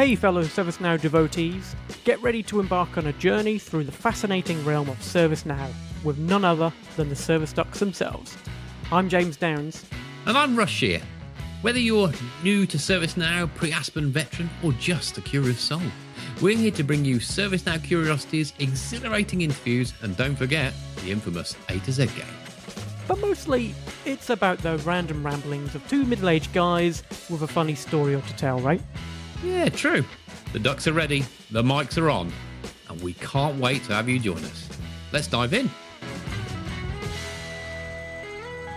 Hey, fellow ServiceNow devotees, get ready to embark on a journey through the fascinating realm of ServiceNow with none other than the Service Ducks themselves. I'm James Downs. And I'm Russ Shear. Whether you're new to ServiceNow, pre Aspen veteran, or just a curious soul, we're here to bring you ServiceNow curiosities, exhilarating interviews, and don't forget the infamous A to Z game. But mostly, it's about the random ramblings of two middle aged guys with a funny story or to tell, right? Yeah, true. The ducks are ready, the mics are on, and we can't wait to have you join us. Let's dive in.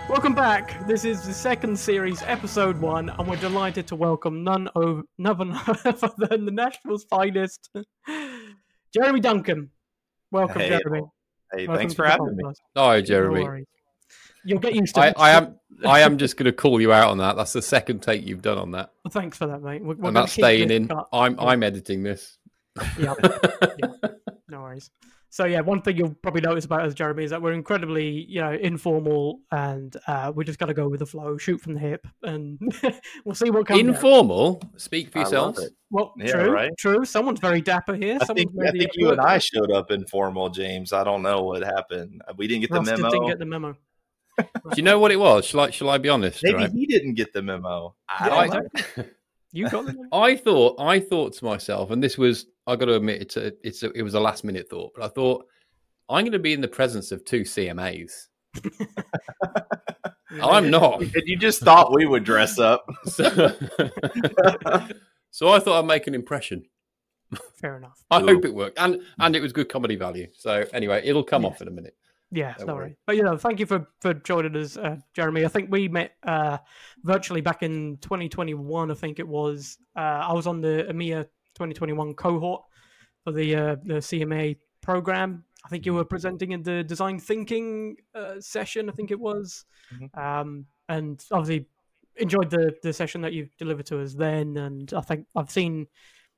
Welcome back. This is the second series, episode one, and we're delighted to welcome none over, none other than the Nashville's finest, Jeremy Duncan. Welcome, Hey, Jeremy. Hey, Welcome thanks for having me. podcast. Hi, No Jeremy. worries. You'll get used to I, it. I am I am just going to call you out on that. That's the second take you've done on that, Well, Thanks for that, mate. We're, we're and that's staying in. cut. I'm Yeah. I'm editing this. Yeah. No worries. So yeah, one thing you'll probably notice about us, Jeremy, is that we're incredibly, you know, informal, and uh, we just got to go with the flow, shoot from the hip, and we'll see what comes. out. Informal. Speak for I yourselves. Well, Yeah, true, right? true. Someone's very dapper here. I Someone's think, I think you and. I showed up informal, James. I don't know what happened. We didn't get the Ross just memo. didn't get the memo. Do you know what it was? Shall I shall I be honest? Maybe right? he didn't get the memo. I Yeah, don't I- know. exactly. You got the memo. I thought I thought to myself, and this was I got to admit it's a, it's a, it was a last minute thought, but I thought I'm going to be in the presence of two CMAs. I'm not. And you just thought we would dress up. So, so I thought I'd make an impression. Fair enough. I Cool. hope it worked, and and it was good comedy value. So anyway, it'll come Yeah. off in a minute. Yeah, no worry. But you know, thank you for for joining us, uh, Jeremy. I think we met uh, virtually back in 2021. I think it was. Uh, I was on the EMEA 2021 cohort for the uh, the CMA program. I think you were presenting in the design thinking uh, session. I think it was, Mhm. um, and obviously enjoyed the the session that you delivered to us then. And I think I've seen.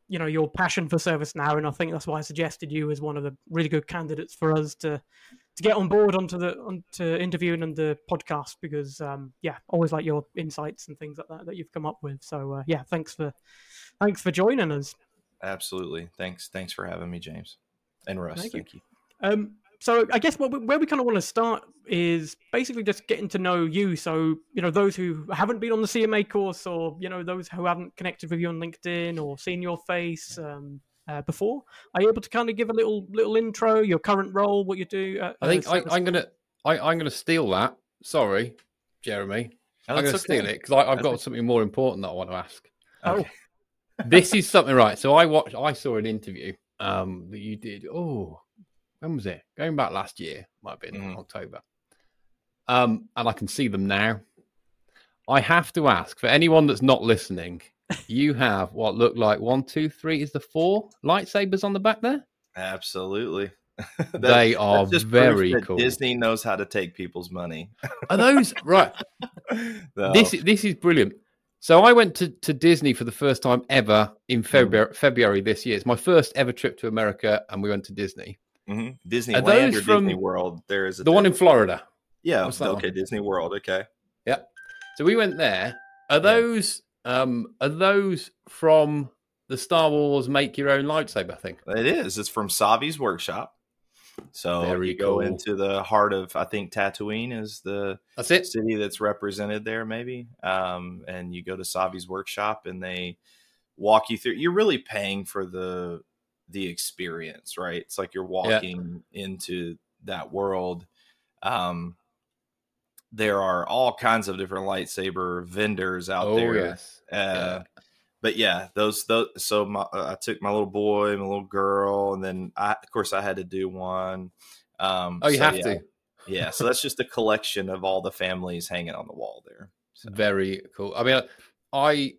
You know your passion for service now, and I think that's why I suggested you as one of the really good candidates for us to to get on board onto the onto interviewing and the podcast because um yeah always like your insights and things like that that you've come up with so uh, yeah thanks for thanks for joining us Absolutely. Thanks. Thanks for having me, James. And Russ. Thank Thank, you. you. um so i guess what we, where we kind of want to start is basically just getting to know you so you know those who haven't been on the cma course or you know those who haven't connected with you on linkedin or seen your face um uh, before are you able to kind of give a little little intro your current role what you do at, I think uh, I, i'm gonna I, I'm gonna steal that. Sorry, Jeremy. No, I'm gonna steal it because I've got something more important that I want to ask. oh this is something right. So I watched. I saw an interview um, that you did. Oh, when was it? Going back last year, might have been Mhm. October. Um, and I can see them now. I have to ask for anyone that's not listening. You have what looked like one, two, three. Is the four lightsabers on the back there? Absolutely. That- they are that's just proof very cool. Disney knows how to take people's money. Are those right? No. This this is brilliant. So I went to, to Disney for the first time ever in Hmm. February February this year. It's my first ever trip to America, and we went to Disney, Mhm. Disneyland or from- Disney World. There is a the one in. Florida. yeah. Okay, Disney World. Okay. Yep. So we went there. Are those um are those from the Star Wars make your own lightsaber thing? It is. It's from Savi's workshop. So Very you go cool. into the heart of I think Tatooine is the That's it. city that's represented there, maybe. Um, and you go to Savi's workshop and they walk you through. You're really paying for the the experience, right? It's like you're walking into that world. Um, there are all kinds of different lightsaber vendors out Oh there. yes. Uh, Yeah. But yeah, those those. So my, uh, I took my little boy, my little girl, and then I, of course, I had to do one. Um, Oh, you so have yeah, to. Yeah, so that's just a collection of all the families hanging on the wall there. So, Very cool. I mean, I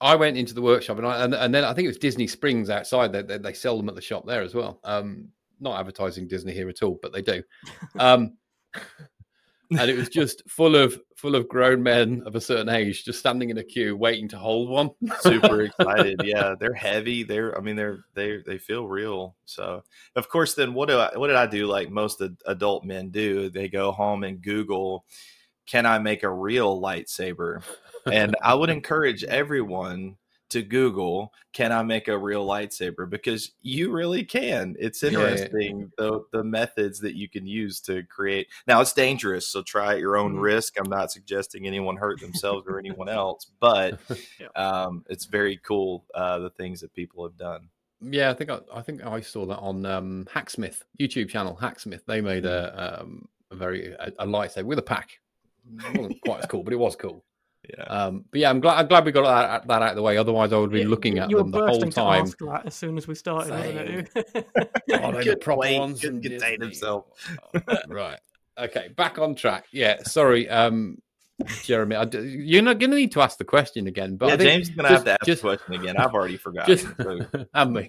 I went into the workshop and I and, and then I think it was Disney Springs outside. They, they they sell them at the shop there as well. Um, not advertising Disney here at all, but they do. Um, and it was just full of full of grown men of a certain age just standing in a queue waiting to hold one. super excited. Yeah, they're heavy. They're, I mean, they're they they feel real. So, of course, then what do I what did I do? Like most adult men do, they go home and Google, "Can I make a real lightsaber?" And I would encourage everyone to Google, can I make a real lightsaber? Because you really can. It's interesting yeah. the the methods that you can use to create. Now it's dangerous, so try at your own mm-hmm. risk. I'm not suggesting anyone hurt themselves or anyone else, but um, it's very cool uh, the things that people have done. Yeah, I think I, I think I saw that on um, Hacksmith YouTube channel. Hacksmith they made a, mm. um, a very a, a lightsaber with a pack. It wasn't quite as cool, but it was cool. Yeah. Um, but yeah, I'm glad. I'm glad we got that, that out of the way. Otherwise, I would be yeah, looking at them the whole time. To that as soon as we started, wasn't it? they the proper ones couldn't contain himself. right. Okay. Back on track. Yeah. Sorry. Um, Jeremy, I, you're not going to need to ask the question again. But yeah, James is going to have to ask just, the question again. I've already forgotten. Just, so. and me.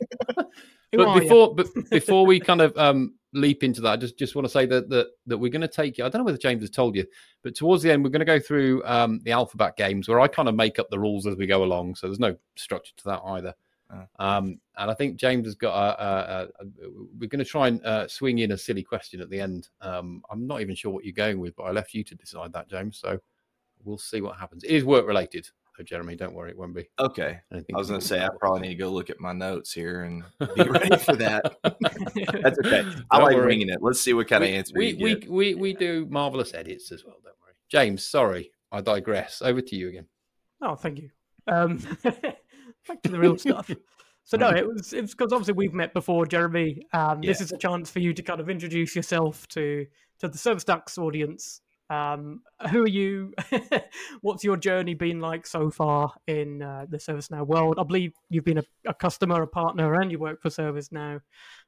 but before, but before we kind of um, leap into that, I just just want to say that that that we're going to take you. I don't know whether James has told you, but towards the end, we're going to go through um, the alphabet games where I kind of make up the rules as we go along. So there's no structure to that either. Uh, um, and I think James has got a. a, a, a we're going to try and uh, swing in a silly question at the end. Um, I'm not even sure what you're going with, but I left you to decide that, James. So we'll see what happens. It is work related. So Jeremy, don't worry, it won't be. Okay. I was going to say I probably need to go look at my notes here and be ready for that. That's okay. I don't like worry. winging it. Let's see what kind we, of answer we we, we we do marvelous edits as well. Don't worry, James. Sorry, I digress. Over to you again. Oh, thank you. Um, back to the real stuff. So no, it was it's because obviously we've met before, Jeremy. Um, yeah. This is a chance for you to kind of introduce yourself to to the Service Ducks audience um, who are you? What's your journey been like so far in uh, the ServiceNow world? I believe you've been a, a, customer, a partner, and you work for ServiceNow.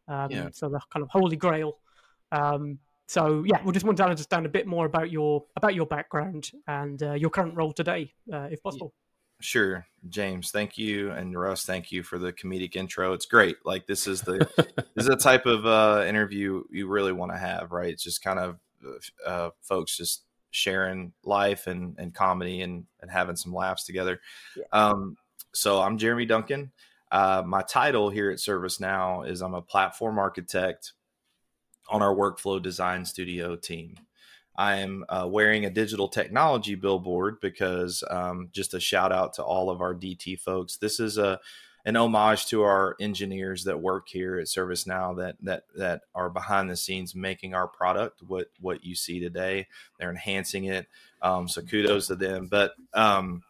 Um, yeah. So the kind of holy grail. Um, so yeah, we just want to understand a bit more about your about your background and uh, your current role today, uh, if possible. Sure, James. Thank you, and Russ. Thank you for the comedic intro. It's great. Like this is the this is the type of uh, interview you really want to have, right? It's just kind of uh, folks just sharing life and, and comedy and, and having some laughs together. Yeah. Um, so I'm Jeremy Duncan. Uh, my title here at ServiceNow is I'm a platform architect on our workflow design studio team. I am uh, wearing a digital technology billboard because um, just a shout out to all of our DT folks. This is a an homage to our engineers that work here at ServiceNow that that that are behind the scenes making our product what what you see today. They're enhancing it. Um, so kudos to them. But um,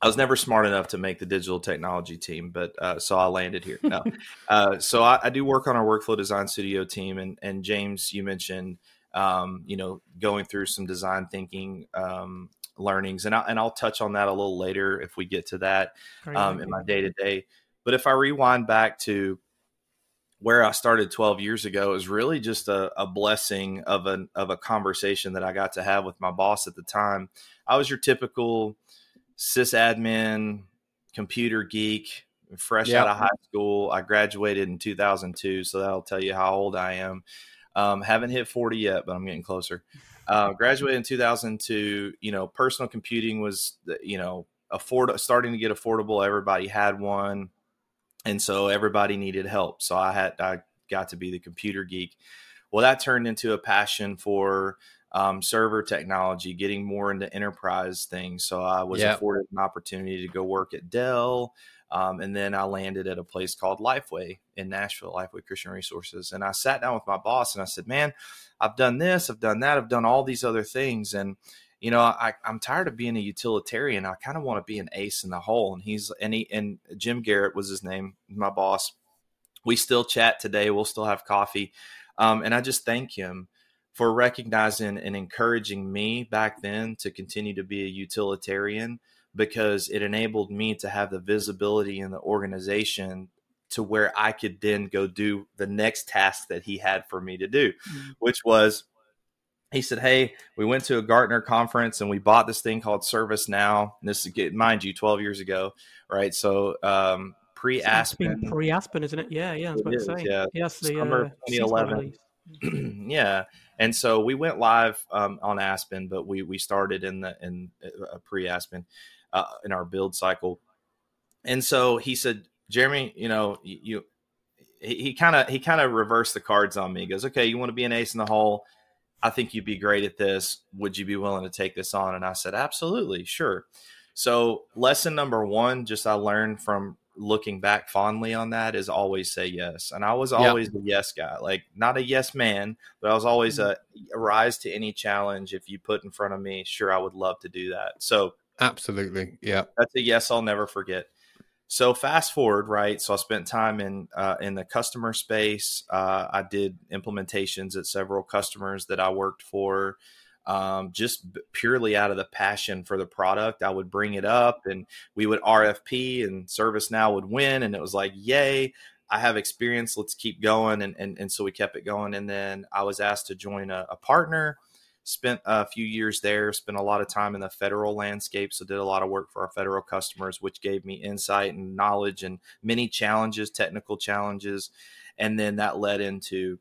I was never smart enough to make the digital technology team, but uh, so I landed here. No. uh, so I, I, do work on our workflow design studio team, and and James, you mentioned. Um, you know, going through some design thinking um, learnings, and I'll, and I'll touch on that a little later if we get to that um, in my day to day. But if I rewind back to where I started 12 years ago, it was really just a, a blessing of an of a conversation that I got to have with my boss at the time. I was your typical sysadmin, computer geek, fresh yep. out of high school. I graduated in 2002, so that'll tell you how old I am. Um, haven't hit 40 yet, but I'm getting closer. Uh, graduated in 2002. You know, personal computing was, you know, afford starting to get affordable. Everybody had one, and so everybody needed help. So I had I got to be the computer geek. Well, that turned into a passion for um, server technology, getting more into enterprise things. So I was yep. afforded an opportunity to go work at Dell. Um, and then I landed at a place called Lifeway in Nashville, Lifeway Christian Resources. And I sat down with my boss and I said, Man, I've done this, I've done that, I've done all these other things. And, you know, I, I'm tired of being a utilitarian. I kind of want to be an ace in the hole. And he's, and he, and Jim Garrett was his name, my boss. We still chat today. We'll still have coffee. Um, and I just thank him for recognizing and encouraging me back then to continue to be a utilitarian because it enabled me to have the visibility in the organization to where I could then go do the next task that he had for me to do, mm-hmm. which was he said, Hey, we went to a Gartner conference and we bought this thing called ServiceNow. And this is, mind you, 12 years ago, right? So, um, pre Aspen. Pre Aspen, isn't it? Yeah, yeah, I was about is, to say. Yeah, yes, the summer uh, 2011. yeah. And so we went live um, on Aspen, but we we started in the in uh, pre Aspen uh, in our build cycle. And so he said, Jeremy, you know, you, he kind of he kind of reversed the cards on me. He goes, okay, you want to be an ace in the hole. I think you'd be great at this. Would you be willing to take this on? And I said, absolutely, sure. So lesson number one, just I learned from looking back fondly on that is always say yes. And I was always the yes guy, like not a yes man, but I was always mm-hmm. a, a rise to any challenge. If you put in front of me, sure, I would love to do that. So absolutely. Yeah. That's a yes. I'll never forget. So fast forward, right? So I spent time in uh, in the customer space. Uh, I did implementations at several customers that I worked for um, just purely out of the passion for the product. I would bring it up and we would RFP and ServiceNow would win. And it was like, yay, I have experience. Let's keep going. And, and, and so we kept it going. And then I was asked to join a, a partner, spent a few years there, spent a lot of time in the federal landscape. So did a lot of work for our federal customers, which gave me insight and knowledge and many challenges, technical challenges. And then that led into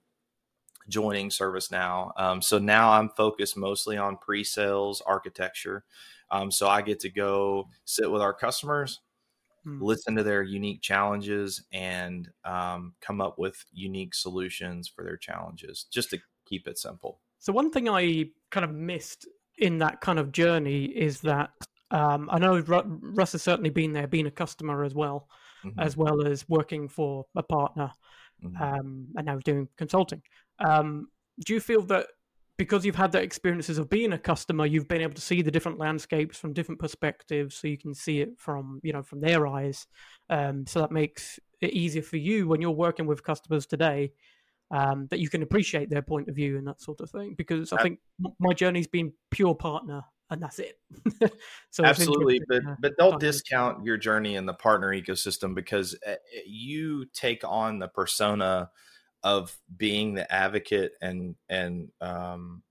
joining ServiceNow. Um, so now I'm focused mostly on pre-sales architecture. Um, so I get to go sit with our customers, mm. listen to their unique challenges, and um, come up with unique solutions for their challenges, just to keep it simple. So one thing I kind of missed in that kind of journey is that um, I know Russ has certainly been there, being a customer as well, mm-hmm. as well as working for a partner, mm-hmm. um, and now doing consulting. Um, do you feel that because you've had the experiences of being a customer, you've been able to see the different landscapes from different perspectives, so you can see it from you know from their eyes. Um, so that makes it easier for you when you're working with customers today um, that you can appreciate their point of view and that sort of thing. Because I think my journey's been pure partner, and that's it. so absolutely, but uh, but don't discount your journey in the partner ecosystem because eh, eh, you take on the persona of being the advocate and and um,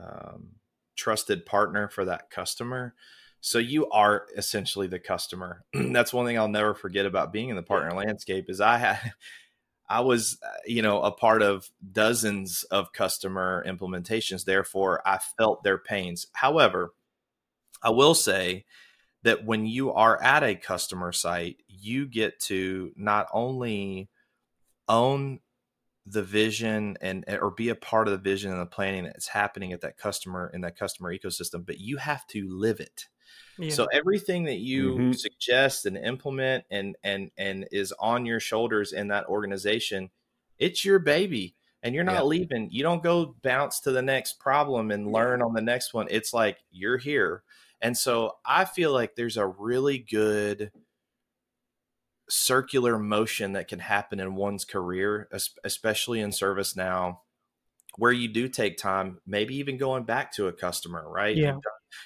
um, trusted partner for that customer. So you are essentially the customer. That's one thing I'll never forget about being in the partner landscape is I had I was uh, you know a part of dozens of customer implementations. Therefore, I felt their pains. However, I will say that when you are at a customer site, you get to not only own the vision and eh, or be a part of the vision and the planning that's happening at that customer in that customer ecosystem but you have to live it yeah. so everything that you mm-hmm. suggest and implement and and and is on your shoulders in that organization it's your baby and you're not yeah. leaving you don't go bounce to the next problem and learn on the next one it's like you're here and so i feel like there's a really good circular motion that can happen in one's career, especially in ServiceNow, where you do take time, maybe even going back to a customer, right? Yeah.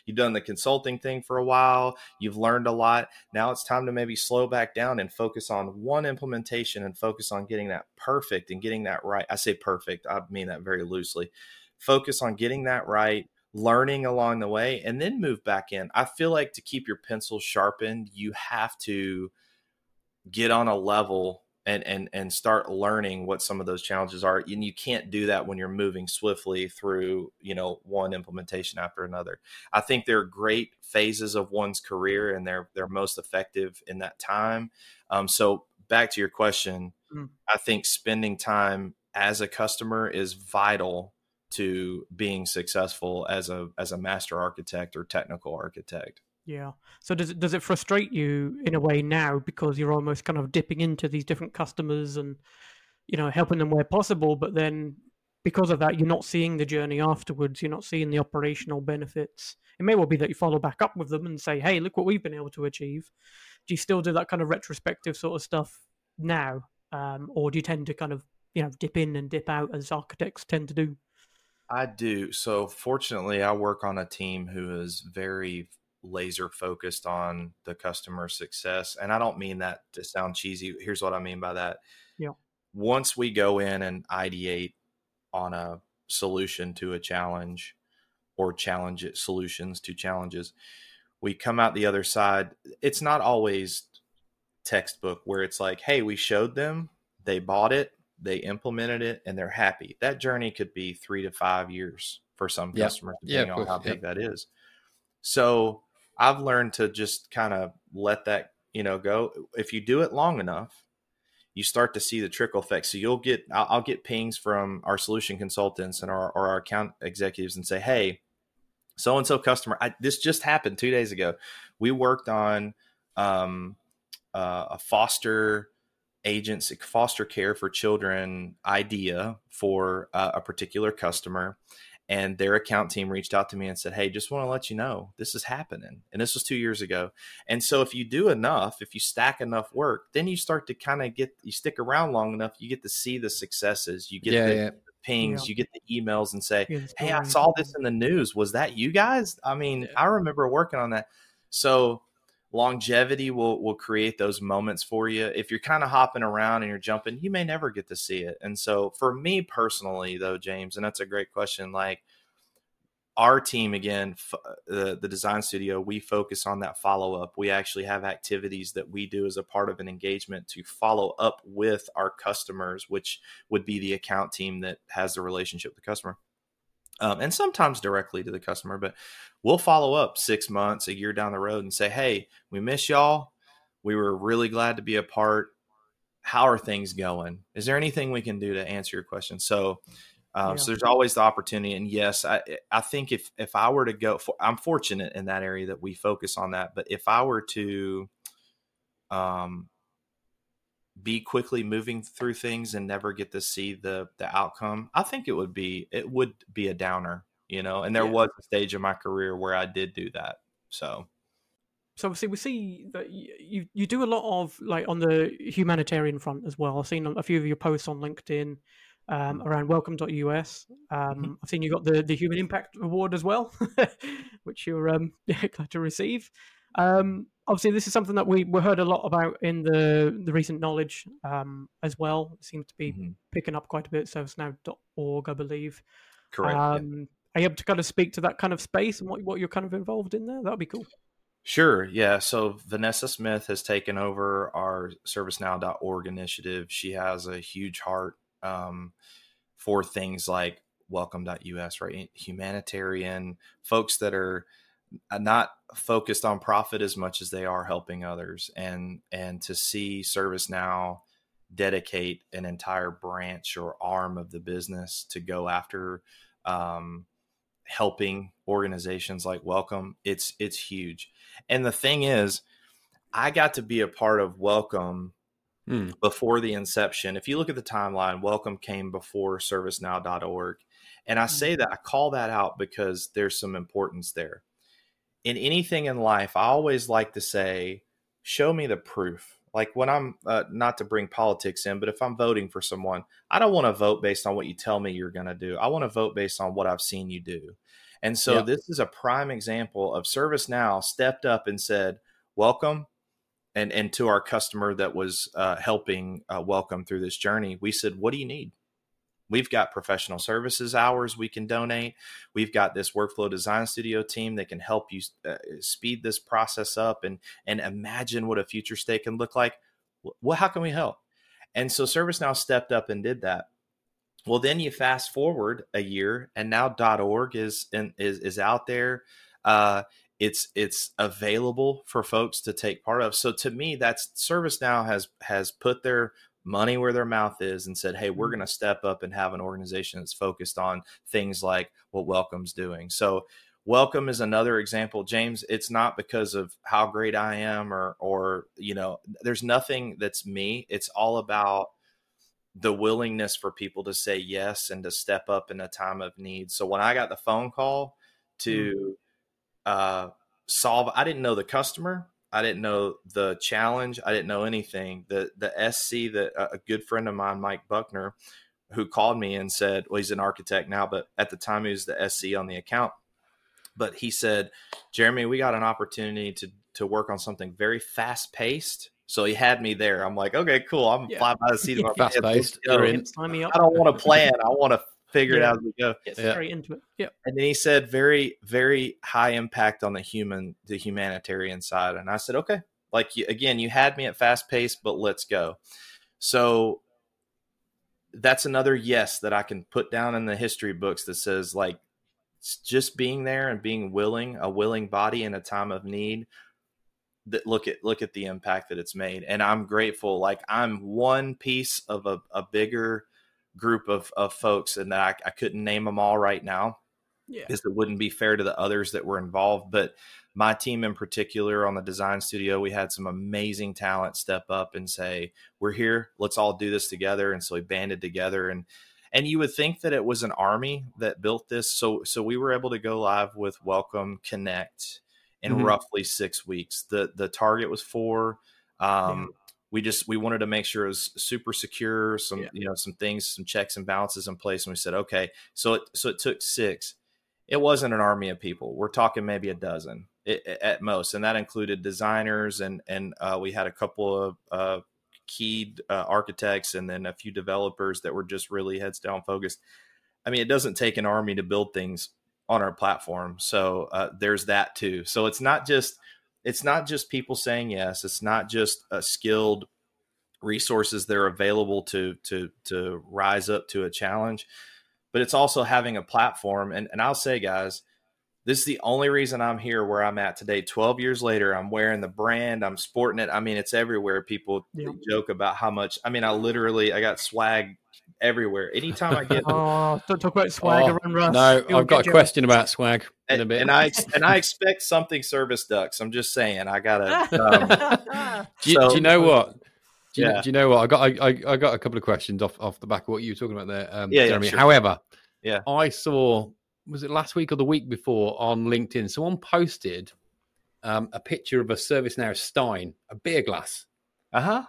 You've done, the consulting thing for a while, you've learned a lot. Now it's time to maybe slow back down and focus on one implementation and focus on getting that perfect and getting that right. I say perfect, I mean that very loosely. Focus on getting that right, learning along the way, and then move back in. I feel like to keep your pencil sharpened, you have to get on a level and and and start learning what some of those challenges are and you can't do that when you're moving swiftly through you know one implementation after another. I think there are great phases of one's career and they're they're most effective in that time. Um, so back to your question mm. i think spending time as a customer is vital to being successful as a as a master architect or technical architect yeah. So does it does it frustrate you in a way now because you're almost kind of dipping into these different customers and you know helping them where possible, but then because of that you're not seeing the journey afterwards. You're not seeing the operational benefits. It may well be that you follow back up with them and say, "Hey, look what we've been able to achieve." Do you still do that kind of retrospective sort of stuff now, um, or do you tend to kind of you know dip in and dip out as architects tend to do? I do. So fortunately, I work on a team who is very laser focused on the customer success. And I don't mean that to sound cheesy. Here's what I mean by that. Yeah. Once we go in and ideate on a solution to a challenge or challenge it, solutions to challenges, we come out the other side. It's not always textbook where it's like, hey, we showed them, they bought it, they implemented it, and they're happy. That journey could be three to five years for some yep. customers, depending on how big that is. So I've learned to just kind of let that, you know, go. If you do it long enough, you start to see the trickle effect. So you'll get, I'll, I'll get pings from our solution consultants and our, or our account executives and say, Hey, so and so customer. I, this just happened two days ago. We worked on um, uh, a foster agency, foster care for children idea for uh, a particular customer. And their account team reached out to me and said, Hey, just want to let you know this is happening. And this was two years ago. And so if you do enough, if you stack enough work, then you start to kind of get, you stick around long enough, you get to see the successes. You get Yeah, the, yeah. pings, Yeah. you get the emails and say, Yeah, Hey, I saw this in the news. Was that you guys? I mean, Yeah. I remember working on that. So longevity will will create those moments for you. If you're kind of hopping around and you're jumping, you may never get to see it. And so for me personally though, James, and that's a great question, like our team again f- uh, the, the design studio we focus on that follow up we actually have activities that we do as a part of an engagement to follow up with our customers which would be the account team that has the relationship with the customer um, and sometimes directly to the customer but we'll follow up six months a year down the road and say hey we miss y'all. We were really glad to be a part. How are things going? Is there anything we can do to answer your question? So um, Yeah. so there's always the opportunity and yes i i think if if i were to go for i'm fortunate in that area that we focus on that but if i were to um be quickly moving through things and never get to see the the outcome i think it would be it would be a downer you know and there Yeah. was a stage in my career where i did do that so So obviously we see that you you do a lot of like on the humanitarian front as well. I've seen a few of your posts on LinkedIn um, around welcome.us. Um, I've seen you got the the Human Impact Award as well, which you're um, glad to receive. Um, obviously, this is something that we, we heard a lot about in the the recent knowledge um, as well. It seems to be mhm, picking up quite a bit. ServiceNow.org, I believe. correct yeah. Um, Are you able to kind of speak to that kind of space and what what you're kind of involved in there? That'd be cool. Sure. Yeah. So Vanessa Smith has taken over our ServiceNow.org initiative. She has a huge heart um, for things like Welcome.us, right? Humanitarian folks that are not focused on profit as much as they are helping others, and and to see ServiceNow dedicate an entire branch or arm of the business to go after um, helping organizations like Welcome, it's it's huge. And the thing is, I got to be a part of Welcome Hmm. before the inception. If you look at the timeline, Welcome came before ServiceNow.org. And I say that, I call that out because there's some importance there. In anything in life, I always like to say, show me the proof. Like when I'm, uh, not to bring politics in, but if I'm voting for someone, I don't want to vote based on what you tell me you're going to do. I want to vote based on what I've seen you do. And so Yeah. this is a prime example of ServiceNow stepped up and said, welcome. And, and to our customer that was uh, helping uh, welcome through this journey, we said, what do you need? We've got professional services hours we can donate. We've got this workflow design studio team that can help you uh, speed this process up and and imagine what a future state can look like. Well, how can we help? And so ServiceNow stepped up and did that. Well, then you fast forward a year, and now .org is in, is is out there. Uh, it's it's available for folks to take part of. So to me, that's ServiceNow has has put their money where their mouth is and said, "Hey, we're going to step up and have an organization that's focused on things like what Welcome's doing." So Welcome is another example, James. It's not because of how great I am or or you know, there's nothing that's me. It's all about the willingness for people to say yes and to step up in a time of need. So when I got the phone call to uh, solve, I didn't know the customer, I didn't know the challenge, I didn't know anything. The the SC that uh, a good friend of mine, Mike Buckner, who called me and said, well, he's an architect now, but at the time he was the SC on the account. But he said, Jeremy, we got an opportunity to to work on something very fast paced. So he had me there. I'm like, okay, cool. I'm Yeah. fly by the seat of my pants. Fast-paced, you're in. Yep, sign me up. I don't want to plan. I want to figure it out as we go. Get Yeah. straight into it. Yeah. And then he said, very, very high impact on the human, the humanitarian side. And I said, okay. Like again, you had me at fast pace, but let's go. So that's another yes that I can put down in the history books that says like just being there and being willing, a willing body in a time of need. That look at look at the impact that it's made, and I'm grateful. Like I'm one piece of a, a bigger group of, of folks, and that I, I couldn't name them all right now. Yeah. is it wouldn't be fair to the others that were involved. But my team in particular on the design studio, we had some amazing talent step up and say, "We're here. Let's all do this together." And so we banded together and and you would think that it was an army that built this. So so we were able to go live with Welcome Connect in Mhm. roughly six weeks. The the target was four. Um, we just we wanted to make sure it was super secure some Yeah. you know some things some checks and balances in place and we said okay. So it so it took six. It wasn't an army of people. We're talking maybe a dozen i- at most and that included designers and and uh, we had a couple of uh, key uh, architects and then a few developers that were just really heads down focused. I mean it doesn't take an army to build things on our platform so uh, there's that too. So it's not just it's not just people saying yes it's not just a skilled resources that are available to to to rise up to a challenge but it's also having a platform. And, and i'll say guys this is the only reason i'm here where i'm at today. 12 years later i'm wearing the brand i'm sporting it. I mean it's everywhere. People Yeah. joke about how much i mean i literally i got swag everywhere anytime i get Oh, don't talk about swag Oh, around Russ. No, You'll I've got get a question about swag in a and, bit. and i and i expect something service ducks i'm just saying i gotta um, do, you, so- do you know what? Do you, Yeah. do you know what? I got I, I, I got a couple of questions off, off the back of what you were talking about there, um, Yeah, yeah, Jeremy. sure. However, Yeah. I saw was it last week or the week before on LinkedIn? Someone posted um, a picture of a ServiceNow Stein, a beer glass, uh-huh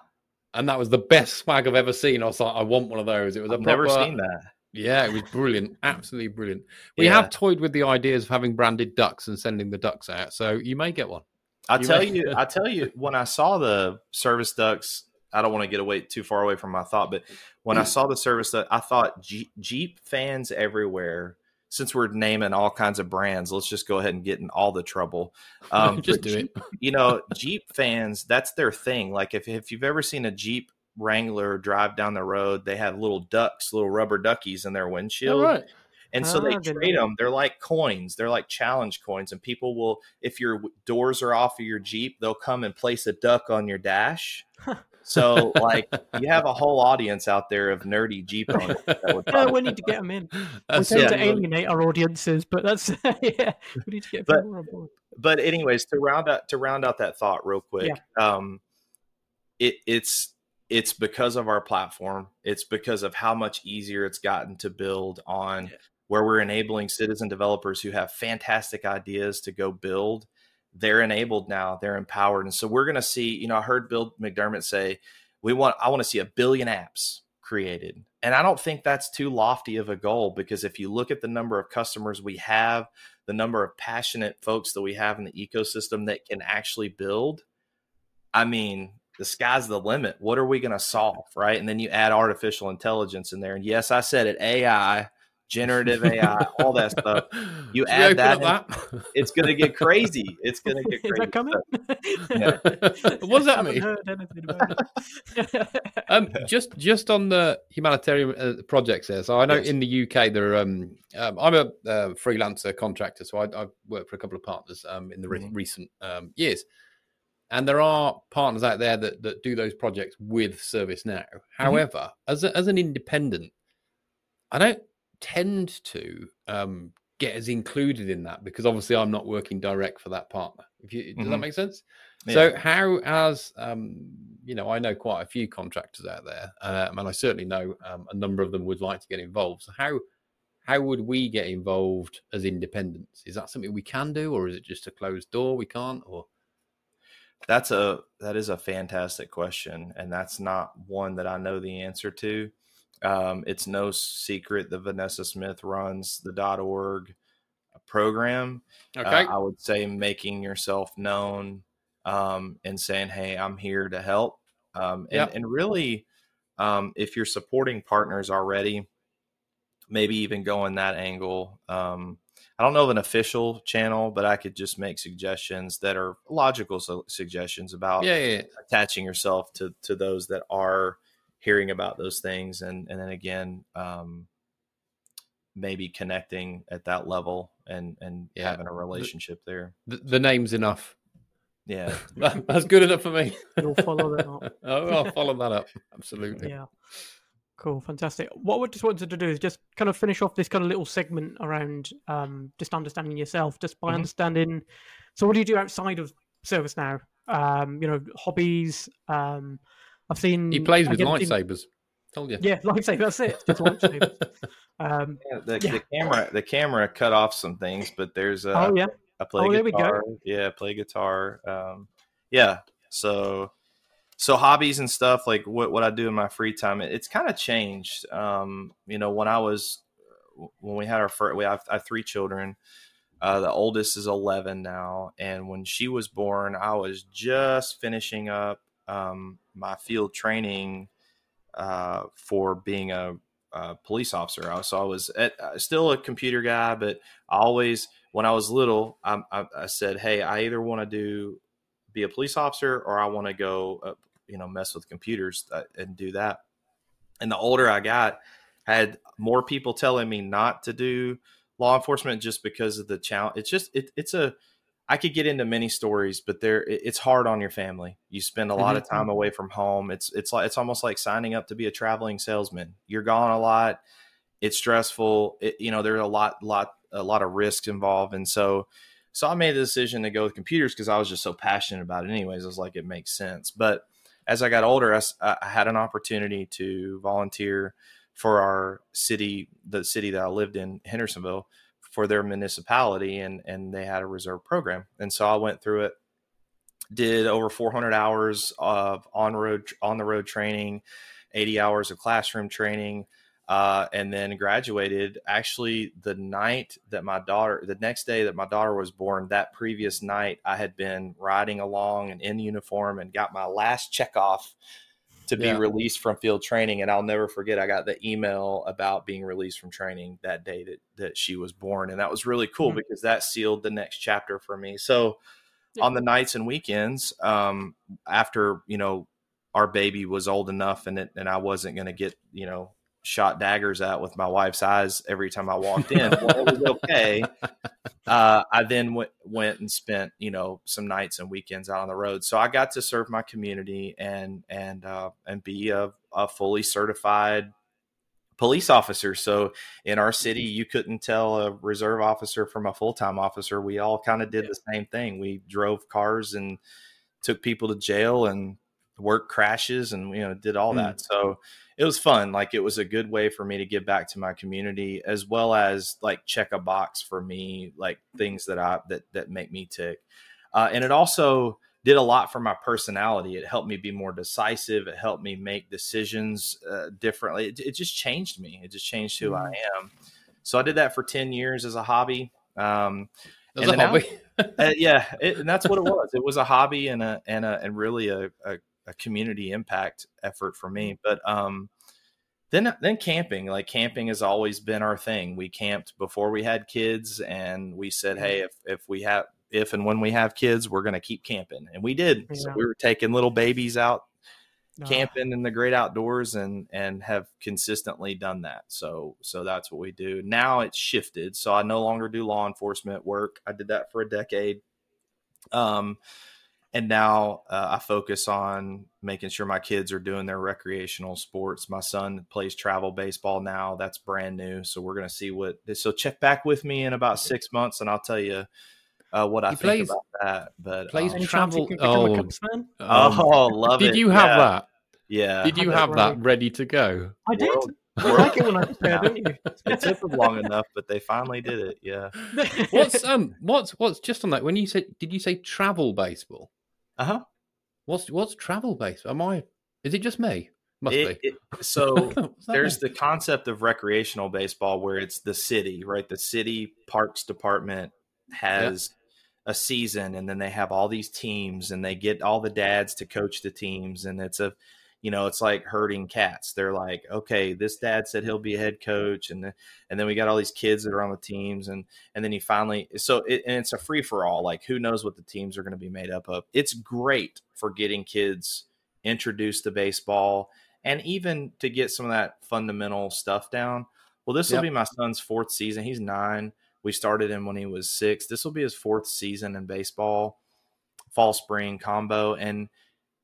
and that was the best swag I've ever seen. I was like, I want one of those. It was a i've never proper- seen that Yeah, it was brilliant, absolutely brilliant. We Yeah. have toyed with the ideas of having branded ducks and sending the ducks out, so you may get one. I tell may- you, I tell you, when I saw the service ducks, I don't want to get away too far away from my thought, but when I saw the service duck, I thought Jeep fans everywhere. Since we're naming all kinds of brands, let's just go ahead and get in all the trouble. Um, Just do Jeep, you know, Jeep fans, that's their thing. Like if if you've ever seen a Jeep Wrangler drive down the road, they have little ducks, little rubber duckies in their windshield. All right. And so Ah, they didn't trade them. They're like coins. They're like challenge coins. And people will, if your doors are off of your Jeep, they'll come and place a duck on your dash. So, like, you have a whole audience out there of nerdy Jeep owners. That Yeah, we need to get them in. We That's tend so to funny. alienate our audiences, but that's yeah. We need to get But- people on board. but anyways, to round out to round out that thought real quick, um, it it's it's because of our platform. It's because of how much easier it's gotten to build on, Yeah. where we're enabling citizen developers who have fantastic ideas to go build. They're enabled now. They're empowered, and so we're going to see. You know, I heard Bill McDermott say, "We want. I want to see a billion apps created." And I don't think that's too lofty of a goal because if you look at the number of customers we have, the number of passionate folks that we have in the ecosystem that can actually build, I mean, the sky's the limit. What are we going to solve, right? And then you add artificial intelligence in there. And yes, I said it, AI, generative AI, all that stuff. You Should add that up that? It's going to get crazy. It's going to get Is crazy. that coming? Yeah. what does that Haven't mean? heard anything about it. Um, just just on the humanitarian uh, projects there. So I know Yes. in the UK there are. Um, um, I'm a uh, freelancer contractor, so I, I've worked for a couple of partners um, in the re- Mhm. recent um, years, and there are partners out there that, that do those projects with ServiceNow. However, as a, as an independent, I don't tend to um, get as included in that because obviously I'm not working direct for that partner. If you, does that Mhm. make sense? Yeah. So how as um, you know, I know quite a few contractors out there, um, and I certainly know um, a number of them would like to get involved. So how how would we get involved as independents? Is that something we can do, or is it just a closed door we can't? Or That's a that is a fantastic question, and that's not one that I know the answer to. Um, it's no secret that Vanessa Smith runs the .org program. Uh, okay, I would say making yourself known um, and saying, "Hey, I'm here to help," um, and, Yep. and really, um, if you're supporting partners already, maybe even going that angle. Um, I don't know of an official channel, but I could just make suggestions that are logical su- suggestions about yeah, yeah, yeah. attaching yourself to to those that are hearing about those things, and and then again, um, maybe connecting at that level and and Yeah. having a relationship there. The, the name's enough. Yeah, That's good enough for me. You'll follow them up. oh, I'll follow that up. Absolutely. Yeah. Cool, fantastic. What I just wanted to do is just kind of finish off this kind of little segment around um, just understanding yourself, just by Mhm. understanding. So, what do you do outside of service now? Um, you know, hobbies. I've seen He plays with get in- lightsabers. Told you. Yeah, lightsaber. That's it. Just lightsabers. um, Yeah, the, Yeah. the camera the camera cut off some things, but there's a oh yeah, I play Oh, there we go. guitar. Yeah, play guitar. Um, yeah. So, so hobbies and stuff like what what I do in my free time, it, it's kind of changed. Um, you know, when I was when we had our first, we have, I have three children. Uh, the oldest is 11 now, and when she was born, I was just finishing up um, my field training uh, for being a, a police officer. I- So I was at, uh, still a computer guy, but always, when I was little, I, I, I said, "Hey, I either want to do be a police officer or I want to go, uh, you know, mess with computers uh, and do that." And the older I got, had more people telling me not to do law enforcement just because of the challenge. It's just it, it's a I could get into many stories, but there it's hard on your family. You spend a lot of time away from home. It's it's like it's almost like signing up to be a traveling salesman. You're gone a lot. It's stressful. It, you know, there's a lot lot a lot of risks involved, and so so I made the decision to go with computers because I was just so passionate about it. Anyways, I was like, it makes sense. But as I got older, I had an opportunity to volunteer for our city, the city that I lived in, Hendersonville, for their municipality, and and they had a reserve program, and so I went through it. Did over 400 hours of on road on the road training, 80 hours of classroom training, uh, and then graduated. Actually, the night that my daughter, the next day that my daughter was born, that previous night, I had been riding along and in uniform and got my last check off to be Yeah. released from field training. And I'll never forget, I got the email about being released from training that day that, that she was born. And that was really cool Mhm. because that sealed the next chapter for me. So Yeah. on the nights and weekends, um, after, you know, our baby was old enough and it, and I wasn't going to get, you know, shot daggers at with my wife's eyes every time I walked in. well, it was okay. Uh, I then went went and spent you know some nights and weekends out on the road. So I got to serve my community and and uh, and be a, a fully certified police officer. So in our city, you couldn't tell a reserve officer from a full time officer. We all kind of did the same thing. We drove cars and took people to jail and worked crashes and you know did all Hmm. that. So it was fun. Like it was a good way for me to give back to my community as well as like check a box for me, like things that I that that make me tick. Uh, and it also did a lot for my personality. It helped me be more decisive. It helped me make decisions uh, differently. It, it just changed me. It just changed who I am. So I did that for ten years as a hobby. Um, And a hobby. uh, yeah, it, and that's what it was. It was a hobby and a and a and really a, a, a community impact effort for me. But um, then then camping, like camping has always been our thing. We camped before we had kids, and we said, hey, if if we have if and when we have kids, we're going to keep camping, and we did. So we were taking little babies out camping in the great outdoors and and have consistently done that. So so that's what we do. Now it's shifted so i no longer do law enforcement work. I did that for a decade. Um and now uh, i focus on making sure my kids are doing their recreational sports my son plays travel baseball now that's brand new so we're going to see what so check back with me in about six months and i'll tell you uh, what i He think plays- about that but plays um, Any chance you Travel- can a oh. Cubs? Um, oh love did it Did you have yeah, that? yeah Did you have that ready. ready to go? I did. World- I like it when I prepare, don't you? it took them long enough, but they finally did it. Yeah. What's um what's what's just on that when you said did you say travel baseball? Uh huh. What's what's travel baseball? Am I is it just me? Must It, be. it, so there's mean? the concept of recreational baseball where it's the city, right? The city parks department has a season and then they have all these teams and they get all the dads to coach the teams and it's a you know it's like herding cats. They're like okay this dad said he'll be a head coach and then and then we got all these kids that are on the teams and and then he finally so it, and it's a free for all like who knows what the teams are going to be made up of. It's great for getting kids introduced to baseball and even to get some of that fundamental stuff down. Well this will Yep. be my son's fourth season. He's nine. We started him when he was six. This will be his fourth season in baseball fall spring combo and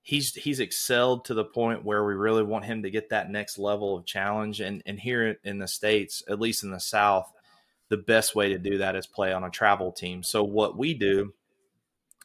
he's he's excelled to the point where we really want him to get that next level of challenge. And and here in the states, at least in the South, the best way to do that is play on a travel team. So what we do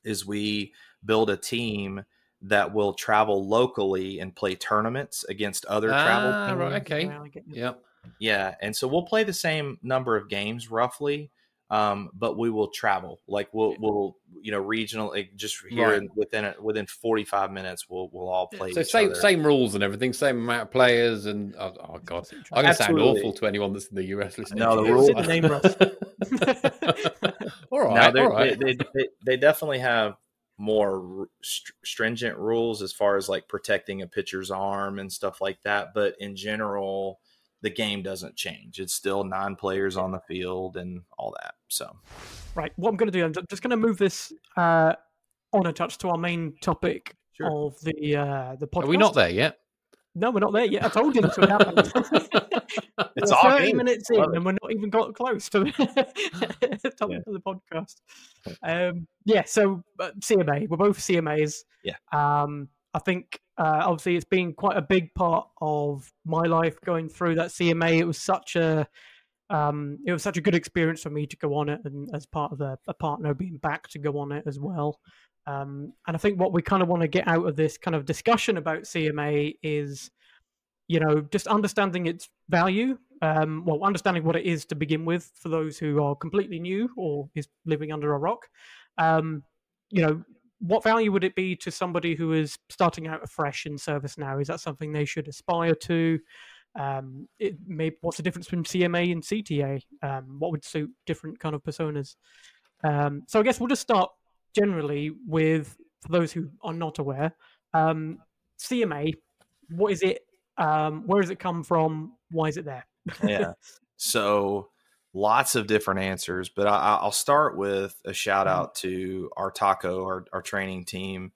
is we build a team that will travel locally and play tournaments against other ah, travel. Right, okay. Yep. Yeah, and so we'll play the same number of games roughly, um, but we will travel. Like we'll we'll you know regional like just here right. within a, within forty five minutes we'll we'll all play. So same other. same rules and everything, same amount of players and oh, oh god, I'm gonna sound awful to anyone that's in the US listening. No, the rules. all right, no, all right. They, they, they definitely have more stringent rules as far as like protecting a pitcher's arm and stuff like that. But in general, the game doesn't change. It's still nine players on the field and all that. So, right. What I'm going to do, I'm just going to move this uh, on a touch to our main topic sure. of the uh, the podcast. Are we not there yet? No, we're not there yet. I told you this would happen. it's we're 30 minutes in and we're not even got close to the top yeah. of the podcast. Um, yeah, so uh, CMA, we're both CMAs. Yeah. Um, I think uh, obviously it's been quite a big part of my life going through that CMA. It was such a um, it was such a good experience for me to go on it, and as part of a, a partner being back to go on it as well. Um, and I think what we kind of want to get out of this kind of discussion about CMA is, you know, just understanding its value. Um, well, understanding what it is to begin with for those who are completely new or is living under a rock. Um, you know, what value would it be to somebody who is starting out afresh in service now? Is that something they should aspire to? Um, it may, what's the difference between CMA and CTA? Um, what would suit different kind of personas? Um, so I guess we'll just start generally with, for those who are not aware, um, CMA. What is it? Um, where does it come from? Why is it there? yeah. So lots of different answers, but I, will start with a shout mm-hmm. out to our taco, our, our training team,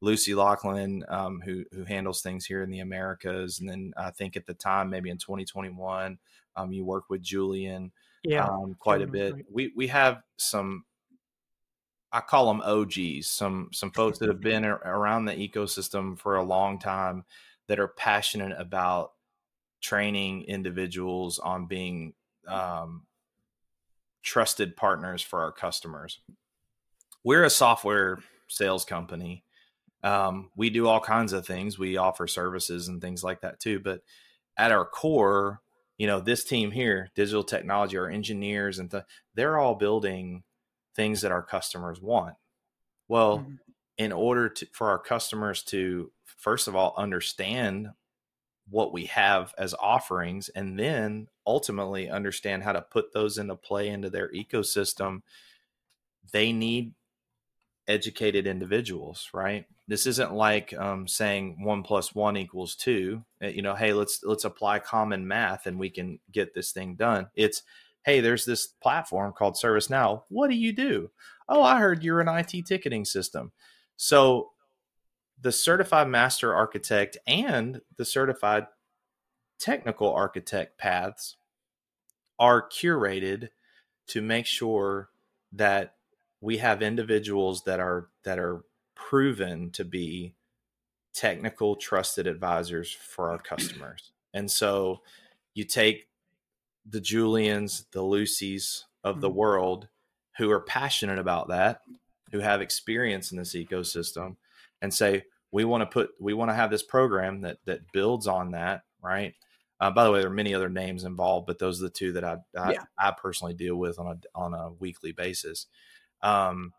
Lucy Lachlan, um, who who handles things here in the Americas, and then I think at the time, maybe in 2021, um, you work with Julian, yeah, um, quite a bit. We we have some. I call them OGs, some some folks that have been around the ecosystem for a long time that are passionate about training individuals on being um, trusted partners for our customers. We're a software sales company. Um, we do all kinds of things. We offer services and things like that too. But at our core, you know, this team here, digital technology, our engineers, and th- they're all building things that our customers want. Well, mm-hmm. in order to, for our customers to, first of all, understand what we have as offerings and then ultimately understand how to put those into play into their ecosystem they need educated individuals right? This isn't like um, saying one plus one equals two eh, you know hey let's let's apply common math and we can get this thing done. It's hey there's this platform called servicenow. What do you do? Oh i heard you're an it ticketing system. So the certified master architect and the certified technical architect paths are curated to make sure that we have individuals that are that are proven to be technical trusted advisors for our customers. And so you take the Julians, the Lucys of the mm-hmm. world who are passionate about that, who have experience in this ecosystem and say, we want to put we want to have this program that that builds on that right uh, by the way there are many other names involved but those are the two that i i, yeah. I personally deal with on a on a weekly basis um,